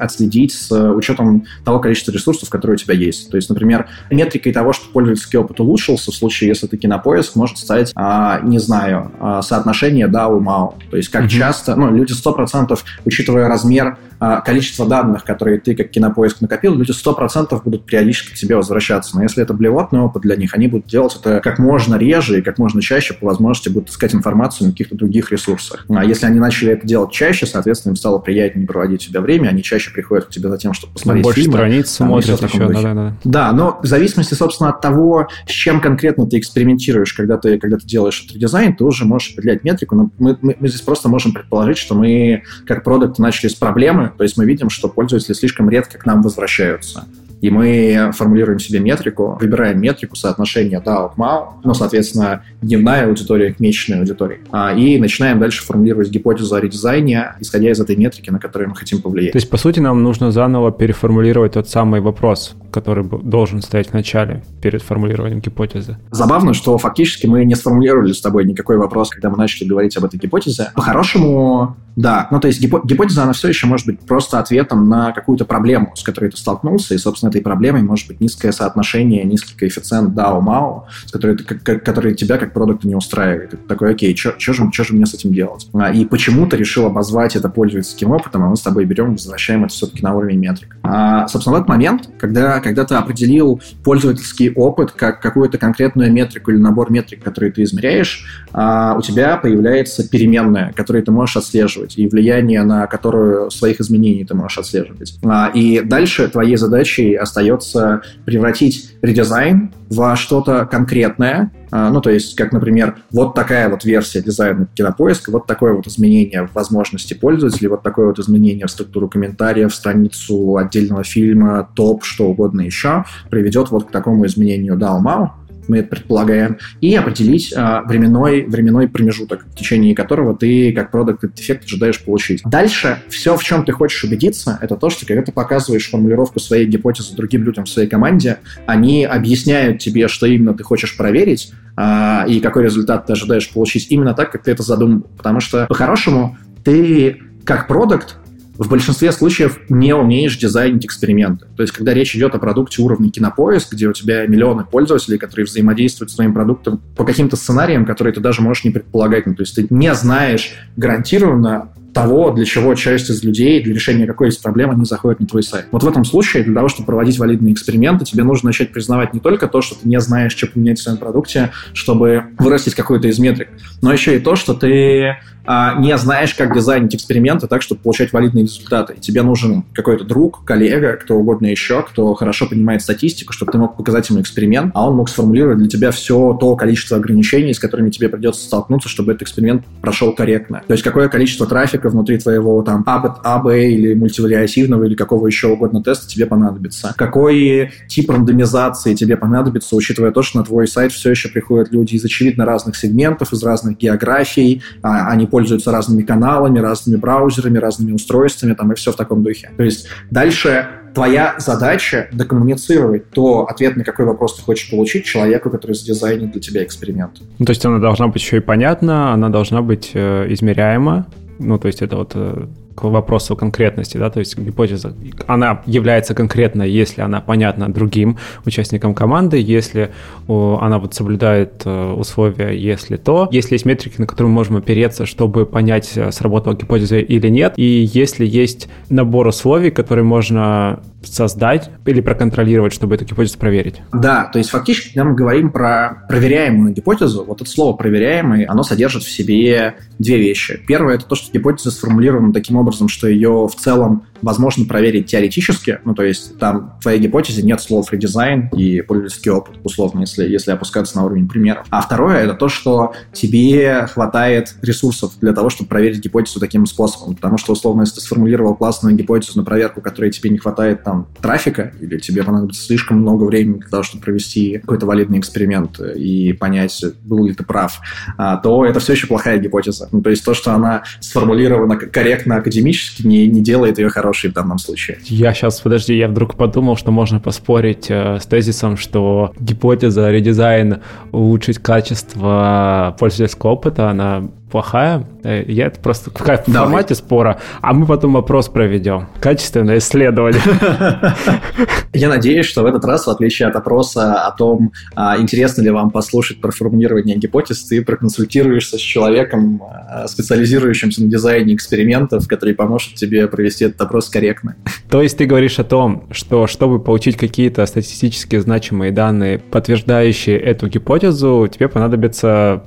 отследить с учетом того количества ресурсов, которые у тебя есть. То есть, например, метрикой того, что пользовательский опыт улучшился, в случае, если ты кинопоиск, может стать, а, не знаю, а, соотношение и MAO. То есть, как mm-hmm. часто, ну, люди 100%, учитывая размер а, количество данных, которые ты как кинопоиск накопил, люди 100% будут периодически к тебе возвращаться. Но если это блевотный опыт для них, они будут делать это как можно реже и как можно чаще, по возможности будут искать информацию на каких-то других ресурсах. А если они начали это делать чаще, соответственно, им стало приятнее проводить у тебя время, они чаще приходят к тебе за тем, чтобы посмотреть Больше фильмы. страниц смотрят еще, да, да, да. Да, но в зависимости, собственно, от того, с чем конкретно ты экспериментируешь, когда ты, когда ты делаешь этот дизайн, ты уже можешь определять метрику, но мы, мы, мы здесь просто можем предположить, что мы как продукт начали с проблемы, то есть мы видим, что пользователи слишком редко к нам возвращаются. И мы формулируем себе метрику, выбираем метрику соотношения DAO к MAO, ну, соответственно, дневная аудитория к месячной аудитории. А, и начинаем дальше формулировать гипотезу о редизайне, исходя из этой метрики, на которую мы хотим повлиять. То есть, по сути, нам нужно заново переформулировать тот самый вопрос, который должен стоять в начале перед формулированием гипотезы. Забавно, что фактически мы не сформулировали с тобой никакой вопрос, когда мы начали говорить об этой гипотезе. По-хорошему, да. Ну, то есть гипотеза, она все еще может быть просто ответом на какую-то проблему, с которой ты столкнулся, и, собственно, этой проблемой может быть низкое соотношение, низкий коэффициент DAO-MAO, который, который тебя как продукта не устраивает. Ты такой, окей, что же, же мне с этим делать? А, и почему ты решил обозвать это пользовательским опытом, а мы с тобой берем возвращаем это все-таки на уровень метрик. А, собственно, в этот момент, когда, когда ты определил пользовательский опыт как какую-то конкретную метрику или набор метрик, которые ты измеряешь, а, у тебя появляется переменная, которую ты можешь отслеживать, и влияние на которую своих изменений ты можешь отслеживать. А, и дальше твоей задачей остается превратить редизайн во что-то конкретное, а, ну, то есть, как, например, вот такая вот версия дизайна кинопоиска, вот такое вот изменение в возможности пользователей, вот такое вот изменение в структуру комментариев, страницу отдельного фильма, топ, что угодно еще, приведет вот к такому изменению. DAO-MAO, мы предполагаем, и определить а, временной, временной промежуток, в течение которого ты как продукт этот эффект ожидаешь получить. Дальше все, в чем ты хочешь убедиться, это то, что когда ты показываешь формулировку своей гипотезы другим людям в своей команде, они объясняют тебе, что именно ты хочешь проверить, а, и какой результат ты ожидаешь получить именно так, как ты это задумал. Потому что, по-хорошему, ты как продукт в большинстве случаев не умеешь дизайнить эксперименты. То есть, когда речь идет о продукте уровня кинопоиск, где у тебя миллионы пользователей, которые взаимодействуют с твоим продуктом по каким-то сценариям, которые ты даже можешь не предполагать. Ну, то есть, ты не знаешь гарантированно того, для чего часть из людей для решения какой-то проблемы не заходит на твой сайт. Вот в этом случае, для того, чтобы проводить валидные эксперименты, тебе нужно начать признавать не только то, что ты не знаешь, что поменять в своем продукте, чтобы вырастить какой-то из метрик, но еще и то, что ты а, не знаешь, как дизайнить эксперименты так, чтобы получать валидные результаты. И тебе нужен какой-то друг, коллега, кто угодно еще, кто хорошо понимает статистику, чтобы ты мог показать ему эксперимент, а он мог сформулировать для тебя все то количество ограничений, с которыми тебе придется столкнуться, чтобы этот эксперимент прошел корректно. То есть какое количество трафика внутри твоего там AB, AB или мультивариативного или какого еще угодно теста тебе понадобится. Какой тип рандомизации тебе понадобится, учитывая то, что на твой сайт все еще приходят люди из очевидно разных сегментов, из разных географий, а, они пользуются разными каналами, разными браузерами, разными устройствами, там, и все в таком духе. То есть дальше твоя задача докоммуницировать то ответ, на какой вопрос ты хочешь получить человеку, который задизайнит для тебя эксперимент. Ну, то есть она должна быть еще и понятна, она должна быть э, измеряема, ну, то есть это вот э, к вопросу конкретности, да, то есть гипотеза, она является конкретной, если она понятна другим участникам команды, если она вот соблюдает э, условия, если то, если есть метрики, на которые мы можем опереться, чтобы понять, э, сработала гипотеза или нет, и если есть набор условий, которые можно создать или проконтролировать, чтобы эту гипотезу проверить. Да, то есть фактически, когда мы говорим про проверяемую гипотезу, вот это слово «проверяемый», оно содержит в себе две вещи. Первое – это то, что гипотеза сформулирована таким образом, что ее в целом возможно проверить теоретически, ну, то есть там в твоей гипотезе нет слов редизайн и пользовательский опыт, условно, если, если опускаться на уровень примеров. А второе — это то, что тебе хватает ресурсов для того, чтобы проверить гипотезу таким способом, потому что, условно, если ты сформулировал классную гипотезу на проверку, которой тебе не хватает там трафика, или тебе понадобится слишком много времени для того, чтобы провести какой-то валидный эксперимент и понять, был ли ты прав, а, то это все еще плохая гипотеза. Ну, то есть то, что она сформулирована корректно академически, не, не делает ее хорошей в данном случае. Я сейчас, подожди, я вдруг подумал, что можно поспорить э, с тезисом, что гипотеза редизайн улучшить качество пользовательского опыта, она плохая. Э, я это просто в Давай. формате спора. А мы потом вопрос проведем. Качественное исследование. [LAUGHS] Я надеюсь, что в этот раз, в отличие от опроса о том, а, интересно ли вам послушать про формулирование гипотез, ты проконсультируешься с человеком, а, специализирующимся на дизайне экспериментов, который поможет тебе провести этот опрос корректно. То есть ты говоришь о том, что чтобы получить какие-то статистически значимые данные, подтверждающие эту гипотезу, тебе понадобится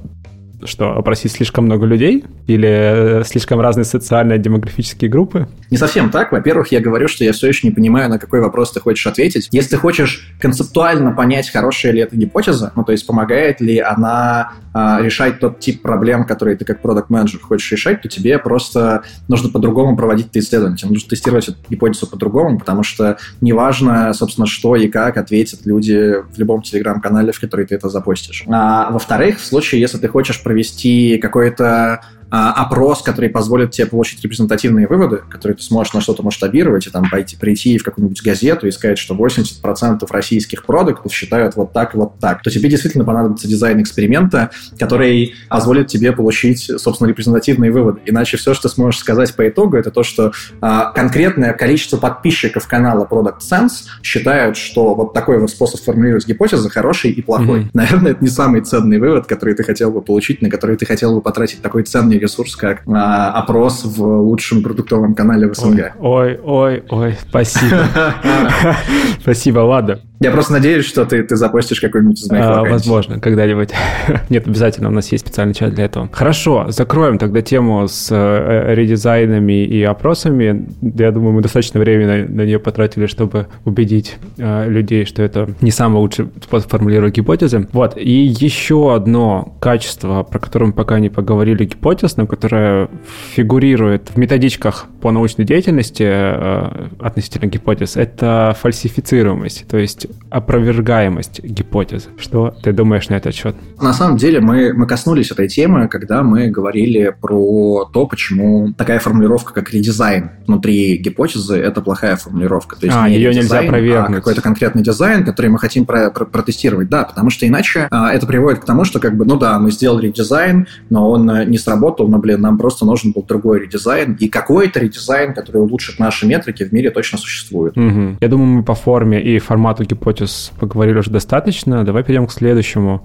что, опросить слишком много людей? Или э, слишком разные социальные демографические группы? Не совсем так. Во-первых, я говорю, что я все еще не понимаю, на какой вопрос ты хочешь ответить. Если ты хочешь концептуально понять, хорошая ли эта гипотеза, ну, то есть помогает ли она а, решать тот тип проблем, которые ты как продукт менеджер хочешь решать, то тебе просто нужно по-другому проводить это исследование. Тебе нужно тестировать эту гипотезу по-другому, потому что неважно, собственно, что и как ответят люди в любом телеграм-канале, в который ты это запостишь. А, во-вторых, в случае, если ты хочешь провести какой-то а, опрос, который позволит тебе получить репрезентативные выводы, которые ты сможешь на что-то масштабировать и там пойти, прийти в какую-нибудь газету и сказать, что 80% российских продуктов считают вот так, вот так, то тебе действительно понадобится дизайн эксперимента, который позволит тебе получить, собственно, репрезентативные выводы. Иначе все, что ты сможешь сказать по итогу, это то, что а, конкретное количество подписчиков канала Product Sense считают, что вот такой вот способ формулировать гипотезы хороший и плохой. Mm-hmm. Наверное, это не самый ценный вывод, который ты хотел бы получить, на который ты хотел бы потратить такой ценный ресурс, как а, опрос в лучшем продуктовом канале в СНГ. Ой, ой, ой, спасибо. [LAUGHS] Спасибо, ладно. Я просто надеюсь, что ты, ты запустишь какой-нибудь из моих а, Возможно, когда-нибудь. [LAUGHS] Нет, обязательно, у нас есть специальный чат для этого. Хорошо, закроем тогда тему с э, редизайнами и опросами. Я думаю, мы достаточно времени на, на нее потратили, чтобы убедить э, людей, что это не самый лучший способ формулировать гипотезы. Вот, и еще одно качество, про которое мы пока не поговорили, гипотез, но которое фигурирует в методичках по научной деятельности э, относительно гипотез, это фальсифицируемость. То есть опровергаемость гипотезы. Что ты думаешь на этот счет? На самом деле мы, мы коснулись этой темы, когда мы говорили про то, почему такая формулировка, как редизайн внутри гипотезы, это плохая формулировка. То есть а, ее редизайн, нельзя провернуть. А какой-то конкретный дизайн, который мы хотим про про протестировать. Да, потому что иначе а, это приводит к тому, что как бы, ну да, мы сделали редизайн, но он э, не сработал, но, блин, нам просто нужен был другой редизайн. И какой-то редизайн, который улучшит наши метрики, в мире точно существует. Угу. Я думаю, мы по форме и формату гипотез поговорили уже достаточно. Давай перейдем к следующему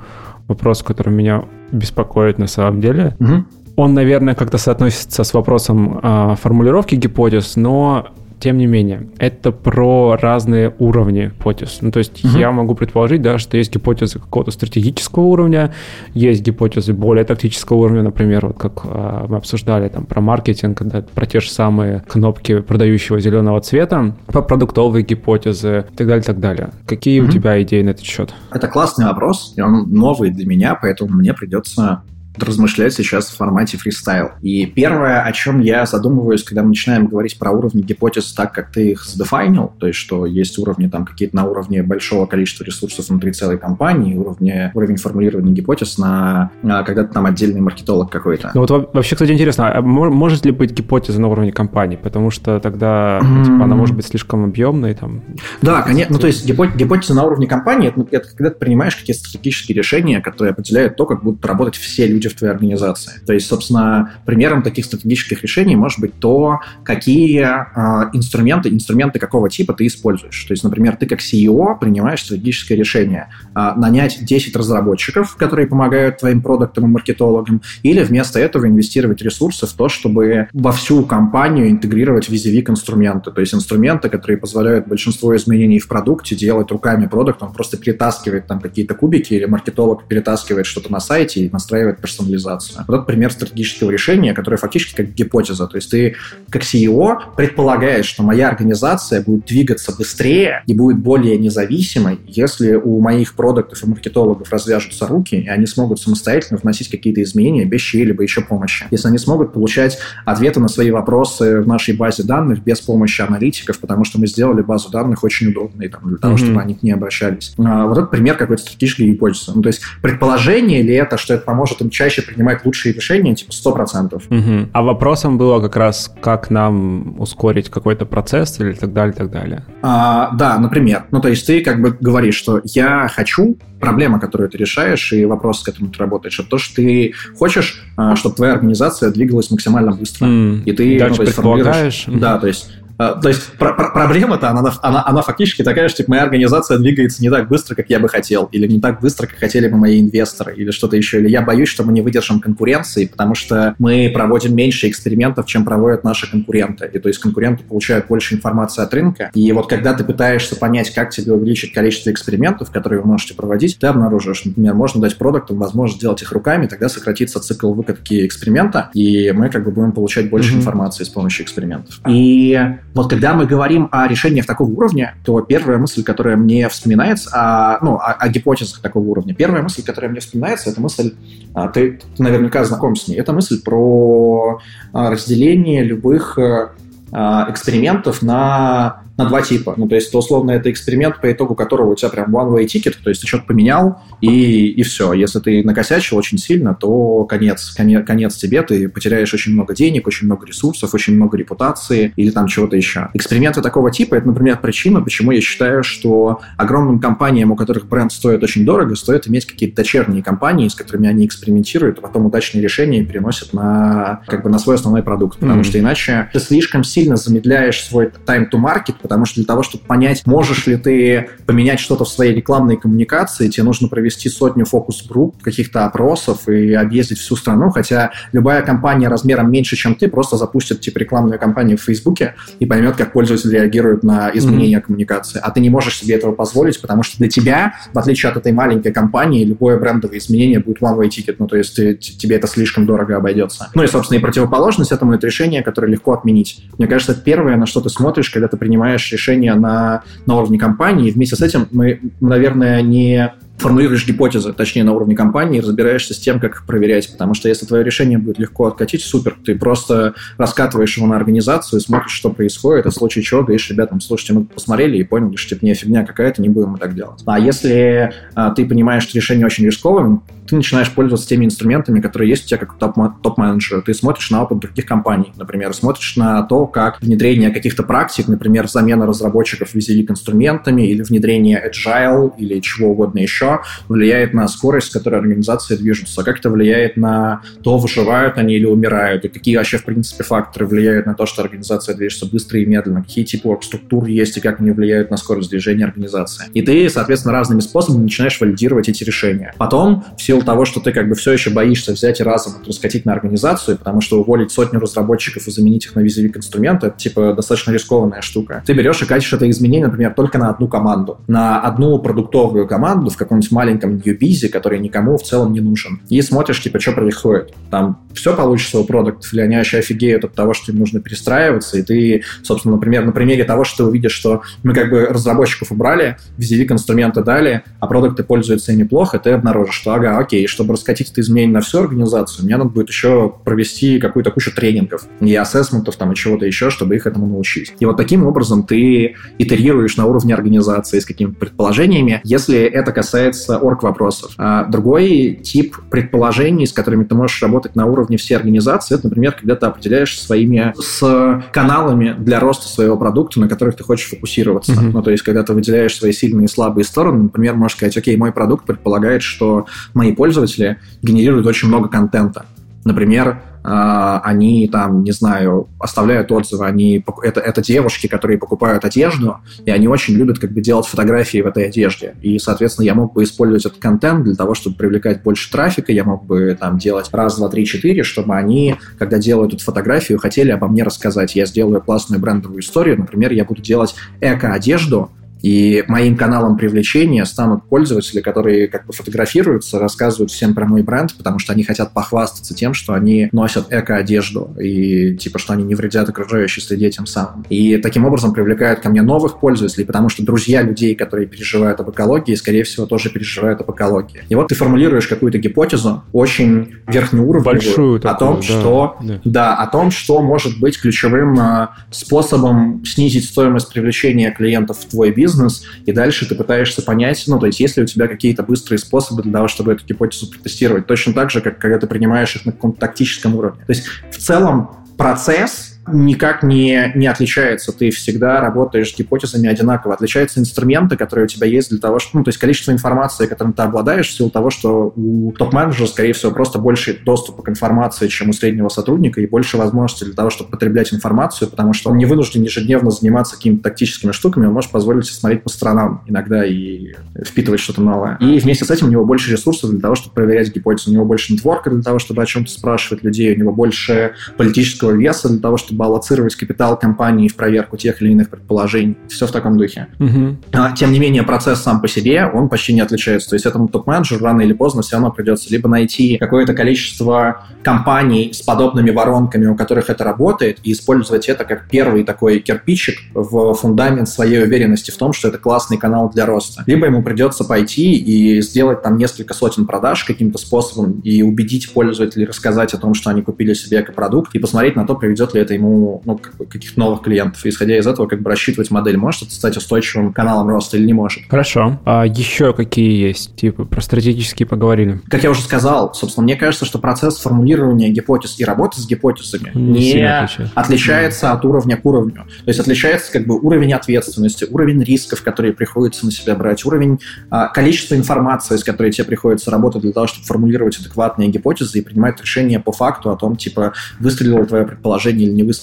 вопросу, который меня беспокоит на самом деле. Угу. Он, наверное, как-то соотносится с вопросом э, формулировки гипотез, но тем не менее, это про разные уровни гипотез. Ну, то есть угу. я могу предположить, да, что есть гипотезы какого-то стратегического уровня, есть гипотезы более тактического уровня, например, вот как а, мы обсуждали там про маркетинг, да, про те же самые кнопки продающего зеленого цвета, про продуктовые гипотезы и так далее, и так далее. Какие угу. у тебя идеи на этот счет? Это классный вопрос, и он новый для меня, поэтому мне придется размышлять сейчас в формате фристайл. И первое, о чем я задумываюсь, когда мы начинаем говорить про уровни гипотез так, как ты их задефайнил, то есть что есть уровни там какие-то на уровне большого количества ресурсов внутри целой компании, уровня, уровень формулирования гипотез на, на когда-то там отдельный маркетолог какой-то. Ну вот вообще, кстати, интересно, а может ли быть гипотеза на уровне компании? Потому что тогда mm-hmm. типа, она может быть слишком объемной. Там, да, конечно. Ну то есть гипотеза на уровне компании, это, это когда ты принимаешь какие-то стратегические решения, которые определяют то, как будут работать все люди люди в твоей организации. То есть, собственно, примером таких стратегических решений может быть то, какие э, инструменты, инструменты какого типа ты используешь. То есть, например, ты как CEO принимаешь стратегическое решение э, нанять 10 разработчиков, которые помогают твоим продуктам и маркетологам, или вместо этого инвестировать ресурсы в то, чтобы во всю компанию интегрировать визивик инструменты. То есть инструменты, которые позволяют большинство изменений в продукте делать руками продукт, он просто перетаскивает там какие-то кубики, или маркетолог перетаскивает что-то на сайте и настраивает персонализацию. Вот это пример стратегического решения, которое фактически как гипотеза. То есть ты как CEO предполагаешь, что моя организация будет двигаться быстрее и будет более независимой, если у моих продуктов и маркетологов развяжутся руки, и они смогут самостоятельно вносить какие-то изменения без чьей-либо еще помощи. Если они смогут получать ответы на свои вопросы в нашей базе данных без помощи аналитиков, потому что мы сделали базу данных очень удобной там, для того, mm-hmm. чтобы они к ней обращались. А, вот это пример какой-то стратегической гипотезы. Ну, то есть предположение ли это, что это поможет им чаще принимать лучшие решения, типа 100%. Mm-hmm. А вопросом было как раз, как нам ускорить какой-то процесс или так далее, так далее. А, да, например. Ну, то есть ты как бы говоришь, что я хочу проблема, которую ты решаешь, и вопрос, с которым ты работаешь, это то, что ты хочешь, а, чтобы твоя организация двигалась максимально быстро. Mm. И ты Дальше ну, предполагаешь. Да, то есть то есть про- про- проблема-то, она, она, она фактически такая, что типа, моя организация двигается не так быстро, как я бы хотел, или не так быстро, как хотели бы мои инвесторы, или что-то еще. Или я боюсь, что мы не выдержим конкуренции, потому что мы проводим меньше экспериментов, чем проводят наши конкуренты. И то есть конкуренты получают больше информации от рынка. И вот когда ты пытаешься понять, как тебе увеличить количество экспериментов, которые вы можете проводить, ты обнаруживаешь, например, можно дать продуктам возможность сделать их руками, тогда сократится цикл выкатки эксперимента, и мы как бы будем получать больше mm-hmm. информации с помощью экспериментов. И вот когда мы говорим о решениях такого уровня, то первая мысль, которая мне вспоминается, а, ну, о, о гипотезах такого уровня, первая мысль, которая мне вспоминается, это мысль, а, ты, ты наверняка знаком с ней, это мысль про а, разделение любых а, экспериментов на на два типа. Ну, то есть, условно, это эксперимент, по итогу которого у тебя прям one-way ticket, то есть ты что-то поменял, и, и все. Если ты накосячил очень сильно, то конец, конец, конец тебе, ты потеряешь очень много денег, очень много ресурсов, очень много репутации или там чего-то еще. Эксперименты такого типа, это, например, причина, почему я считаю, что огромным компаниям, у которых бренд стоит очень дорого, стоит иметь какие-то дочерние компании, с которыми они экспериментируют, а потом удачные решения переносят на, как бы, на свой основной продукт. Потому mm-hmm. что иначе ты слишком сильно замедляешь свой time to market, потому что для того, чтобы понять, можешь ли ты поменять что-то в своей рекламной коммуникации, тебе нужно провести сотню фокус-групп, каких-то опросов и объездить всю страну, хотя любая компания размером меньше, чем ты, просто запустит типа рекламную кампанию в Фейсбуке и поймет, как пользователь реагирует на изменения mm-hmm. коммуникации. А ты не можешь себе этого позволить, потому что для тебя, в отличие от этой маленькой компании, любое брендовое изменение будет one-way ticket, ну то есть ты, тебе это слишком дорого обойдется. Ну и, собственно, и противоположность этому это решение, которое легко отменить. Мне кажется, это первое, на что ты смотришь, когда ты принимаешь решения на, на уровне компании. Вместе с этим мы, наверное, не формулируешь гипотезы, точнее, на уровне компании, разбираешься с тем, как проверять. Потому что если твое решение будет легко откатить, супер, ты просто раскатываешь его на организацию, смотришь, что происходит, а в случае чего говоришь ребятам, слушайте, мы посмотрели и поняли, что это не фигня какая-то, не будем мы так делать. А если а, ты понимаешь, что решение очень рисковое, ты начинаешь пользоваться теми инструментами, которые есть у тебя как топ-менеджера. Ты смотришь на опыт других компаний, например, смотришь на то, как внедрение каких-то практик, например, замена разработчиков визивик инструментами или внедрение agile или чего угодно еще, еще влияет на скорость, с которой организация движется, как это влияет на то, выживают они или умирают, и какие вообще, в принципе, факторы влияют на то, что организация движется быстро и медленно, какие типы структур есть и как они влияют на скорость движения организации. И ты, соответственно, разными способами начинаешь валидировать эти решения. Потом, в силу того, что ты как бы все еще боишься взять и разом раскатить на организацию, потому что уволить сотню разработчиков и заменить их на визовик инструмент, это типа достаточно рискованная штука. Ты берешь и катишь это изменение, например, только на одну команду, на одну продуктовую команду в каком каком-нибудь маленьком ньюбизе, который никому в целом не нужен. И смотришь, типа, что происходит. Там все получится у продуктов, или они вообще офигеют от того, что им нужно перестраиваться, и ты, собственно, например, на примере того, что ты увидишь, что мы как бы разработчиков убрали, визивик инструменты дали, а продукты пользуются неплохо, ты обнаружишь, что, ага, окей, чтобы раскатить это изменение на всю организацию, мне надо будет еще провести какую-то кучу тренингов и ассессментов там и чего-то еще, чтобы их этому научить. И вот таким образом ты итерируешь на уровне организации с какими-то предположениями. Если это касается касается орг-вопросов. А другой тип предположений, с которыми ты можешь работать на уровне всей организации, это, например, когда ты определяешь своими с каналами для роста своего продукта, на которых ты хочешь фокусироваться. Mm-hmm. Ну, то есть, когда ты выделяешь свои сильные и слабые стороны, например, можешь сказать, окей, мой продукт предполагает, что мои пользователи генерируют очень много контента. Например, они там, не знаю, оставляют отзывы, они, это, это девушки, которые покупают одежду, и они очень любят как бы делать фотографии в этой одежде. И, соответственно, я мог бы использовать этот контент для того, чтобы привлекать больше трафика, я мог бы там делать раз, два, три, четыре, чтобы они, когда делают эту фотографию, хотели обо мне рассказать. Я сделаю классную брендовую историю, например, я буду делать эко-одежду, и моим каналом привлечения станут пользователи, которые как бы фотографируются, рассказывают всем про мой бренд, потому что они хотят похвастаться тем, что они носят эко-одежду и типа, что они не вредят окружающей среде тем самым. И таким образом привлекают ко мне новых пользователей, потому что друзья людей, которые переживают об экологии, скорее всего, тоже переживают об экологии. И вот ты формулируешь какую-то гипотезу, очень верхнеуровневую Большую о такую, том, да, что да. да, о том, что может быть ключевым э, способом снизить стоимость привлечения клиентов в твой бизнес бизнес, и дальше ты пытаешься понять, ну, то есть есть ли у тебя какие-то быстрые способы для того, чтобы эту гипотезу протестировать, точно так же, как когда ты принимаешь их на каком-то тактическом уровне. То есть в целом процесс никак не, не отличается. Ты всегда работаешь с гипотезами одинаково. Отличаются инструменты, которые у тебя есть для того, чтобы... Ну, то есть количество информации, которым ты обладаешь, в силу того, что у топ-менеджера, скорее всего, просто больше доступа к информации, чем у среднего сотрудника, и больше возможностей для того, чтобы потреблять информацию, потому что он не вынужден ежедневно заниматься какими-то тактическими штуками, он может позволить себе смотреть по сторонам иногда и впитывать что-то новое. И вместе с этим у него больше ресурсов для того, чтобы проверять гипотезу. У него больше нетворка для того, чтобы о чем-то спрашивать людей, у него больше политического веса для того, чтобы чтобы аллоцировать капитал компании в проверку тех или иных предположений. Все в таком духе. Угу. А, тем не менее, процесс сам по себе, он почти не отличается. То есть этому топ-менеджеру рано или поздно все равно придется либо найти какое-то количество компаний с подобными воронками, у которых это работает, и использовать это как первый такой кирпичик в фундамент своей уверенности в том, что это классный канал для роста. Либо ему придется пойти и сделать там несколько сотен продаж каким-то способом и убедить пользователей рассказать о том, что они купили себе экопродукт, и посмотреть на то, приведет ли это ему ему ну, каких-то новых клиентов. И исходя из этого, как бы рассчитывать модель, может это стать устойчивым каналом роста или не может. Хорошо. А еще какие есть? Типа про стратегические поговорили. Как я уже сказал, собственно, мне кажется, что процесс формулирования гипотез и работы с гипотезами Не не, отличается. отличается от уровня к уровню. То есть отличается как бы уровень ответственности, уровень рисков, которые приходится на себя брать, уровень а, количества информации, с которой тебе приходится работать для того, чтобы формулировать адекватные гипотезы и принимать решения по факту о том, типа, выстрелило твое предположение или не выстрелило.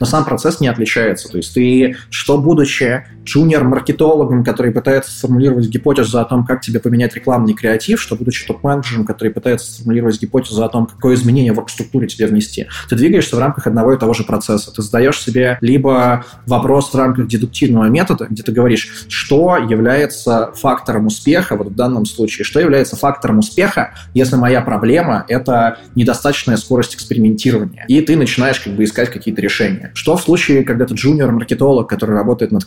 Но сам процесс не отличается. То есть ты, что будучи джуниор-маркетологом, который пытается сформулировать гипотезу о том, как тебе поменять рекламный креатив, что будучи топ-менеджером, который пытается сформулировать гипотезу о том, какое изменение в структуре тебе внести, ты двигаешься в рамках одного и того же процесса. Ты задаешь себе либо вопрос в рамках дедуктивного метода, где ты говоришь, что является фактором успеха, вот в данном случае, что является фактором успеха, если моя проблема — это недостаточная скорость экспериментирования. И ты начинаешь как бы искать какие-то решения. Что в случае, когда ты джуниор-маркетолог, который работает над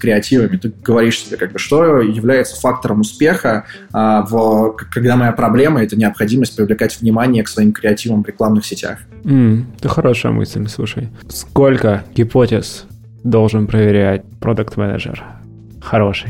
креативами, ты говоришь себе, как бы, что является фактором успеха, а, в, когда моя проблема — это необходимость привлекать внимание к своим креативам в рекламных сетях. М, это хорошая мысль, слушай. Сколько гипотез должен проверять продукт-менеджер? Хороший.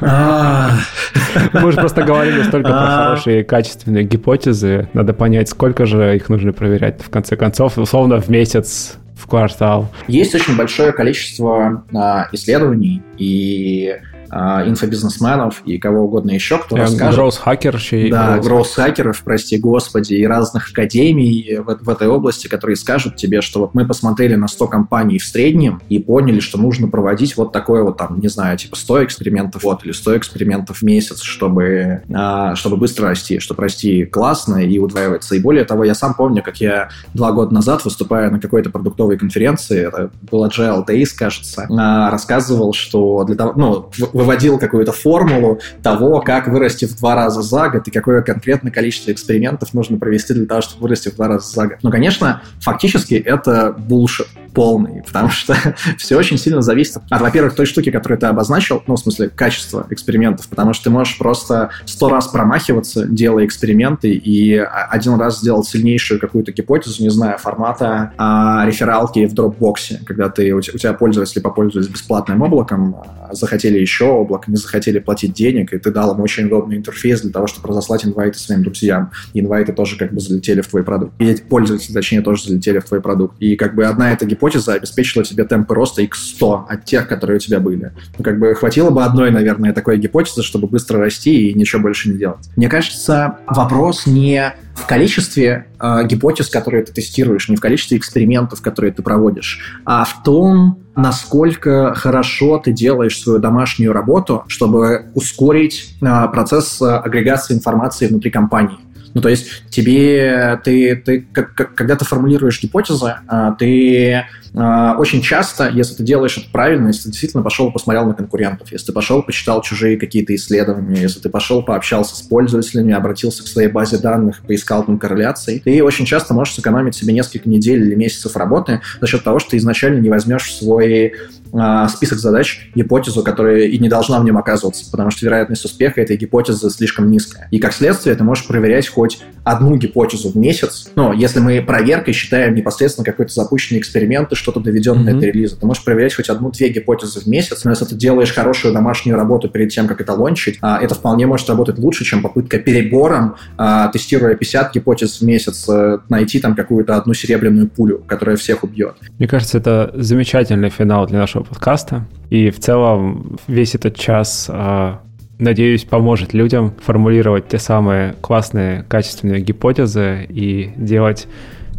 Мы же просто говорили столько про А. хорошие качественные гипотезы. Надо понять, сколько же их нужно проверять в конце концов, условно в месяц, в квартал. Есть очень большое количество а, исследований и инфобизнесменов и кого угодно еще, кто расскажет. Гроус-хакерщи. Да, гроус-хакеров, прости господи, и разных академий в, в этой области, которые скажут тебе, что вот мы посмотрели на 100 компаний в среднем и поняли, что нужно проводить вот такое вот там, не знаю, типа 100 экспериментов вот или 100 экспериментов в месяц, чтобы, а, чтобы быстро расти, чтобы расти классно и удваиваться. И более того, я сам помню, как я два года назад, выступая на какой-то продуктовой конференции, это был Agile Days, кажется, а, рассказывал, что для того, ну, в- выводил какую-то формулу того, как вырасти в два раза за год и какое конкретное количество экспериментов нужно провести для того, чтобы вырасти в два раза за год. Но, конечно, фактически это булшит полный, потому что [LAUGHS] все очень сильно зависит от, во-первых, той штуки, которую ты обозначил, ну, в смысле, качества экспериментов, потому что ты можешь просто сто раз промахиваться, делая эксперименты, и один раз сделать сильнейшую какую-то гипотезу, не знаю, формата а, рефералки в дропбоксе, когда ты, у, те- у тебя пользователи попользовались бесплатным облаком, а, захотели еще, облако, не захотели платить денег, и ты дал им очень удобный интерфейс для того, чтобы разослать инвайты своим друзьям. И инвайты тоже как бы залетели в твой продукт. И пользователи, точнее, тоже залетели в твой продукт. И как бы одна эта гипотеза обеспечила тебе темпы роста x100 от тех, которые у тебя были. Ну, как бы хватило бы одной, наверное, такой гипотезы, чтобы быстро расти и ничего больше не делать. Мне кажется, вопрос не в количестве э, гипотез, которые ты тестируешь, не в количестве экспериментов, которые ты проводишь, а в том, насколько хорошо ты делаешь свою домашнюю работу, чтобы ускорить э, процесс агрегации информации внутри компании. Ну, то есть тебе, ты, ты, как, как, когда ты формулируешь гипотезы, а, ты а, очень часто, если ты делаешь это правильно, если ты действительно пошел посмотрел на конкурентов, если ты пошел почитал чужие какие-то исследования, если ты пошел пообщался с пользователями, обратился к своей базе данных, поискал там корреляции, ты очень часто можешь сэкономить себе несколько недель или месяцев работы за счет того, что ты изначально не возьмешь в свой а, список задач, гипотезу, которая и не должна в нем оказываться, потому что вероятность успеха этой гипотезы слишком низкая. И как следствие ты можешь проверять хоть одну гипотезу в месяц. Но если мы проверкой считаем непосредственно какой-то запущенный эксперимент и что-то доведенное mm-hmm. до релиза, ты можешь проверять хоть одну-две гипотезы в месяц, но если ты делаешь хорошую домашнюю работу перед тем, как это лончить, а, это вполне может работать лучше, чем попытка перебором, а, тестируя 50 гипотез в месяц, э, найти там какую-то одну серебряную пулю, которая всех убьет. Мне кажется, это замечательный финал для нашего подкаста. И в целом весь этот час а, надеюсь, поможет людям формулировать те самые классные, качественные гипотезы и делать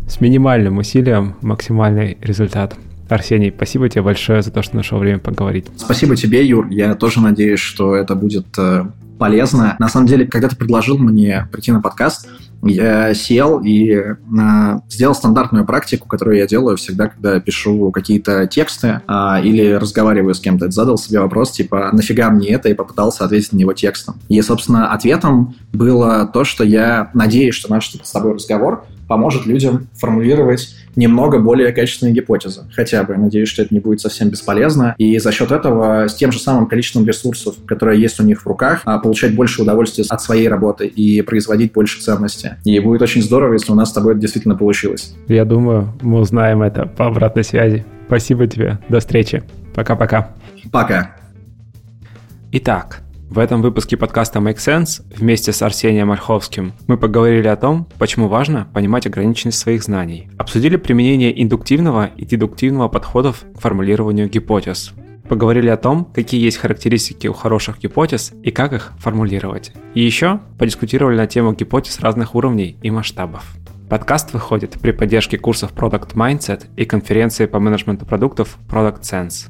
с минимальным усилием максимальный результат. Арсений, спасибо тебе большое за то, что нашел время поговорить. Спасибо тебе, Юр. Я тоже надеюсь, что это будет э, полезно. На самом деле, когда ты предложил мне прийти на подкаст, я сел и э, сделал стандартную практику, которую я делаю всегда, когда пишу какие-то тексты э, или разговариваю с кем-то. Задал себе вопрос, типа, нафига мне это, и попытался ответить на него текстом. И, собственно, ответом было то, что я надеюсь, что наш с тобой разговор поможет людям формулировать немного более качественные гипотезы. Хотя бы. Надеюсь, что это не будет совсем бесполезно. И за счет этого с тем же самым количеством ресурсов, которые есть у них в руках, а, получать больше удовольствия от своей работы и производить больше ценности. И будет очень здорово, если у нас с тобой это действительно получилось. Я думаю, мы узнаем это по обратной связи. Спасибо тебе. До встречи. Пока-пока. Пока. Итак, в этом выпуске подкаста Make Sense вместе с Арсением Ольховским мы поговорили о том, почему важно понимать ограниченность своих знаний. Обсудили применение индуктивного и дедуктивного подходов к формулированию гипотез. Поговорили о том, какие есть характеристики у хороших гипотез и как их формулировать. И еще подискутировали на тему гипотез разных уровней и масштабов. Подкаст выходит при поддержке курсов Product Mindset и конференции по менеджменту продуктов Product Sense.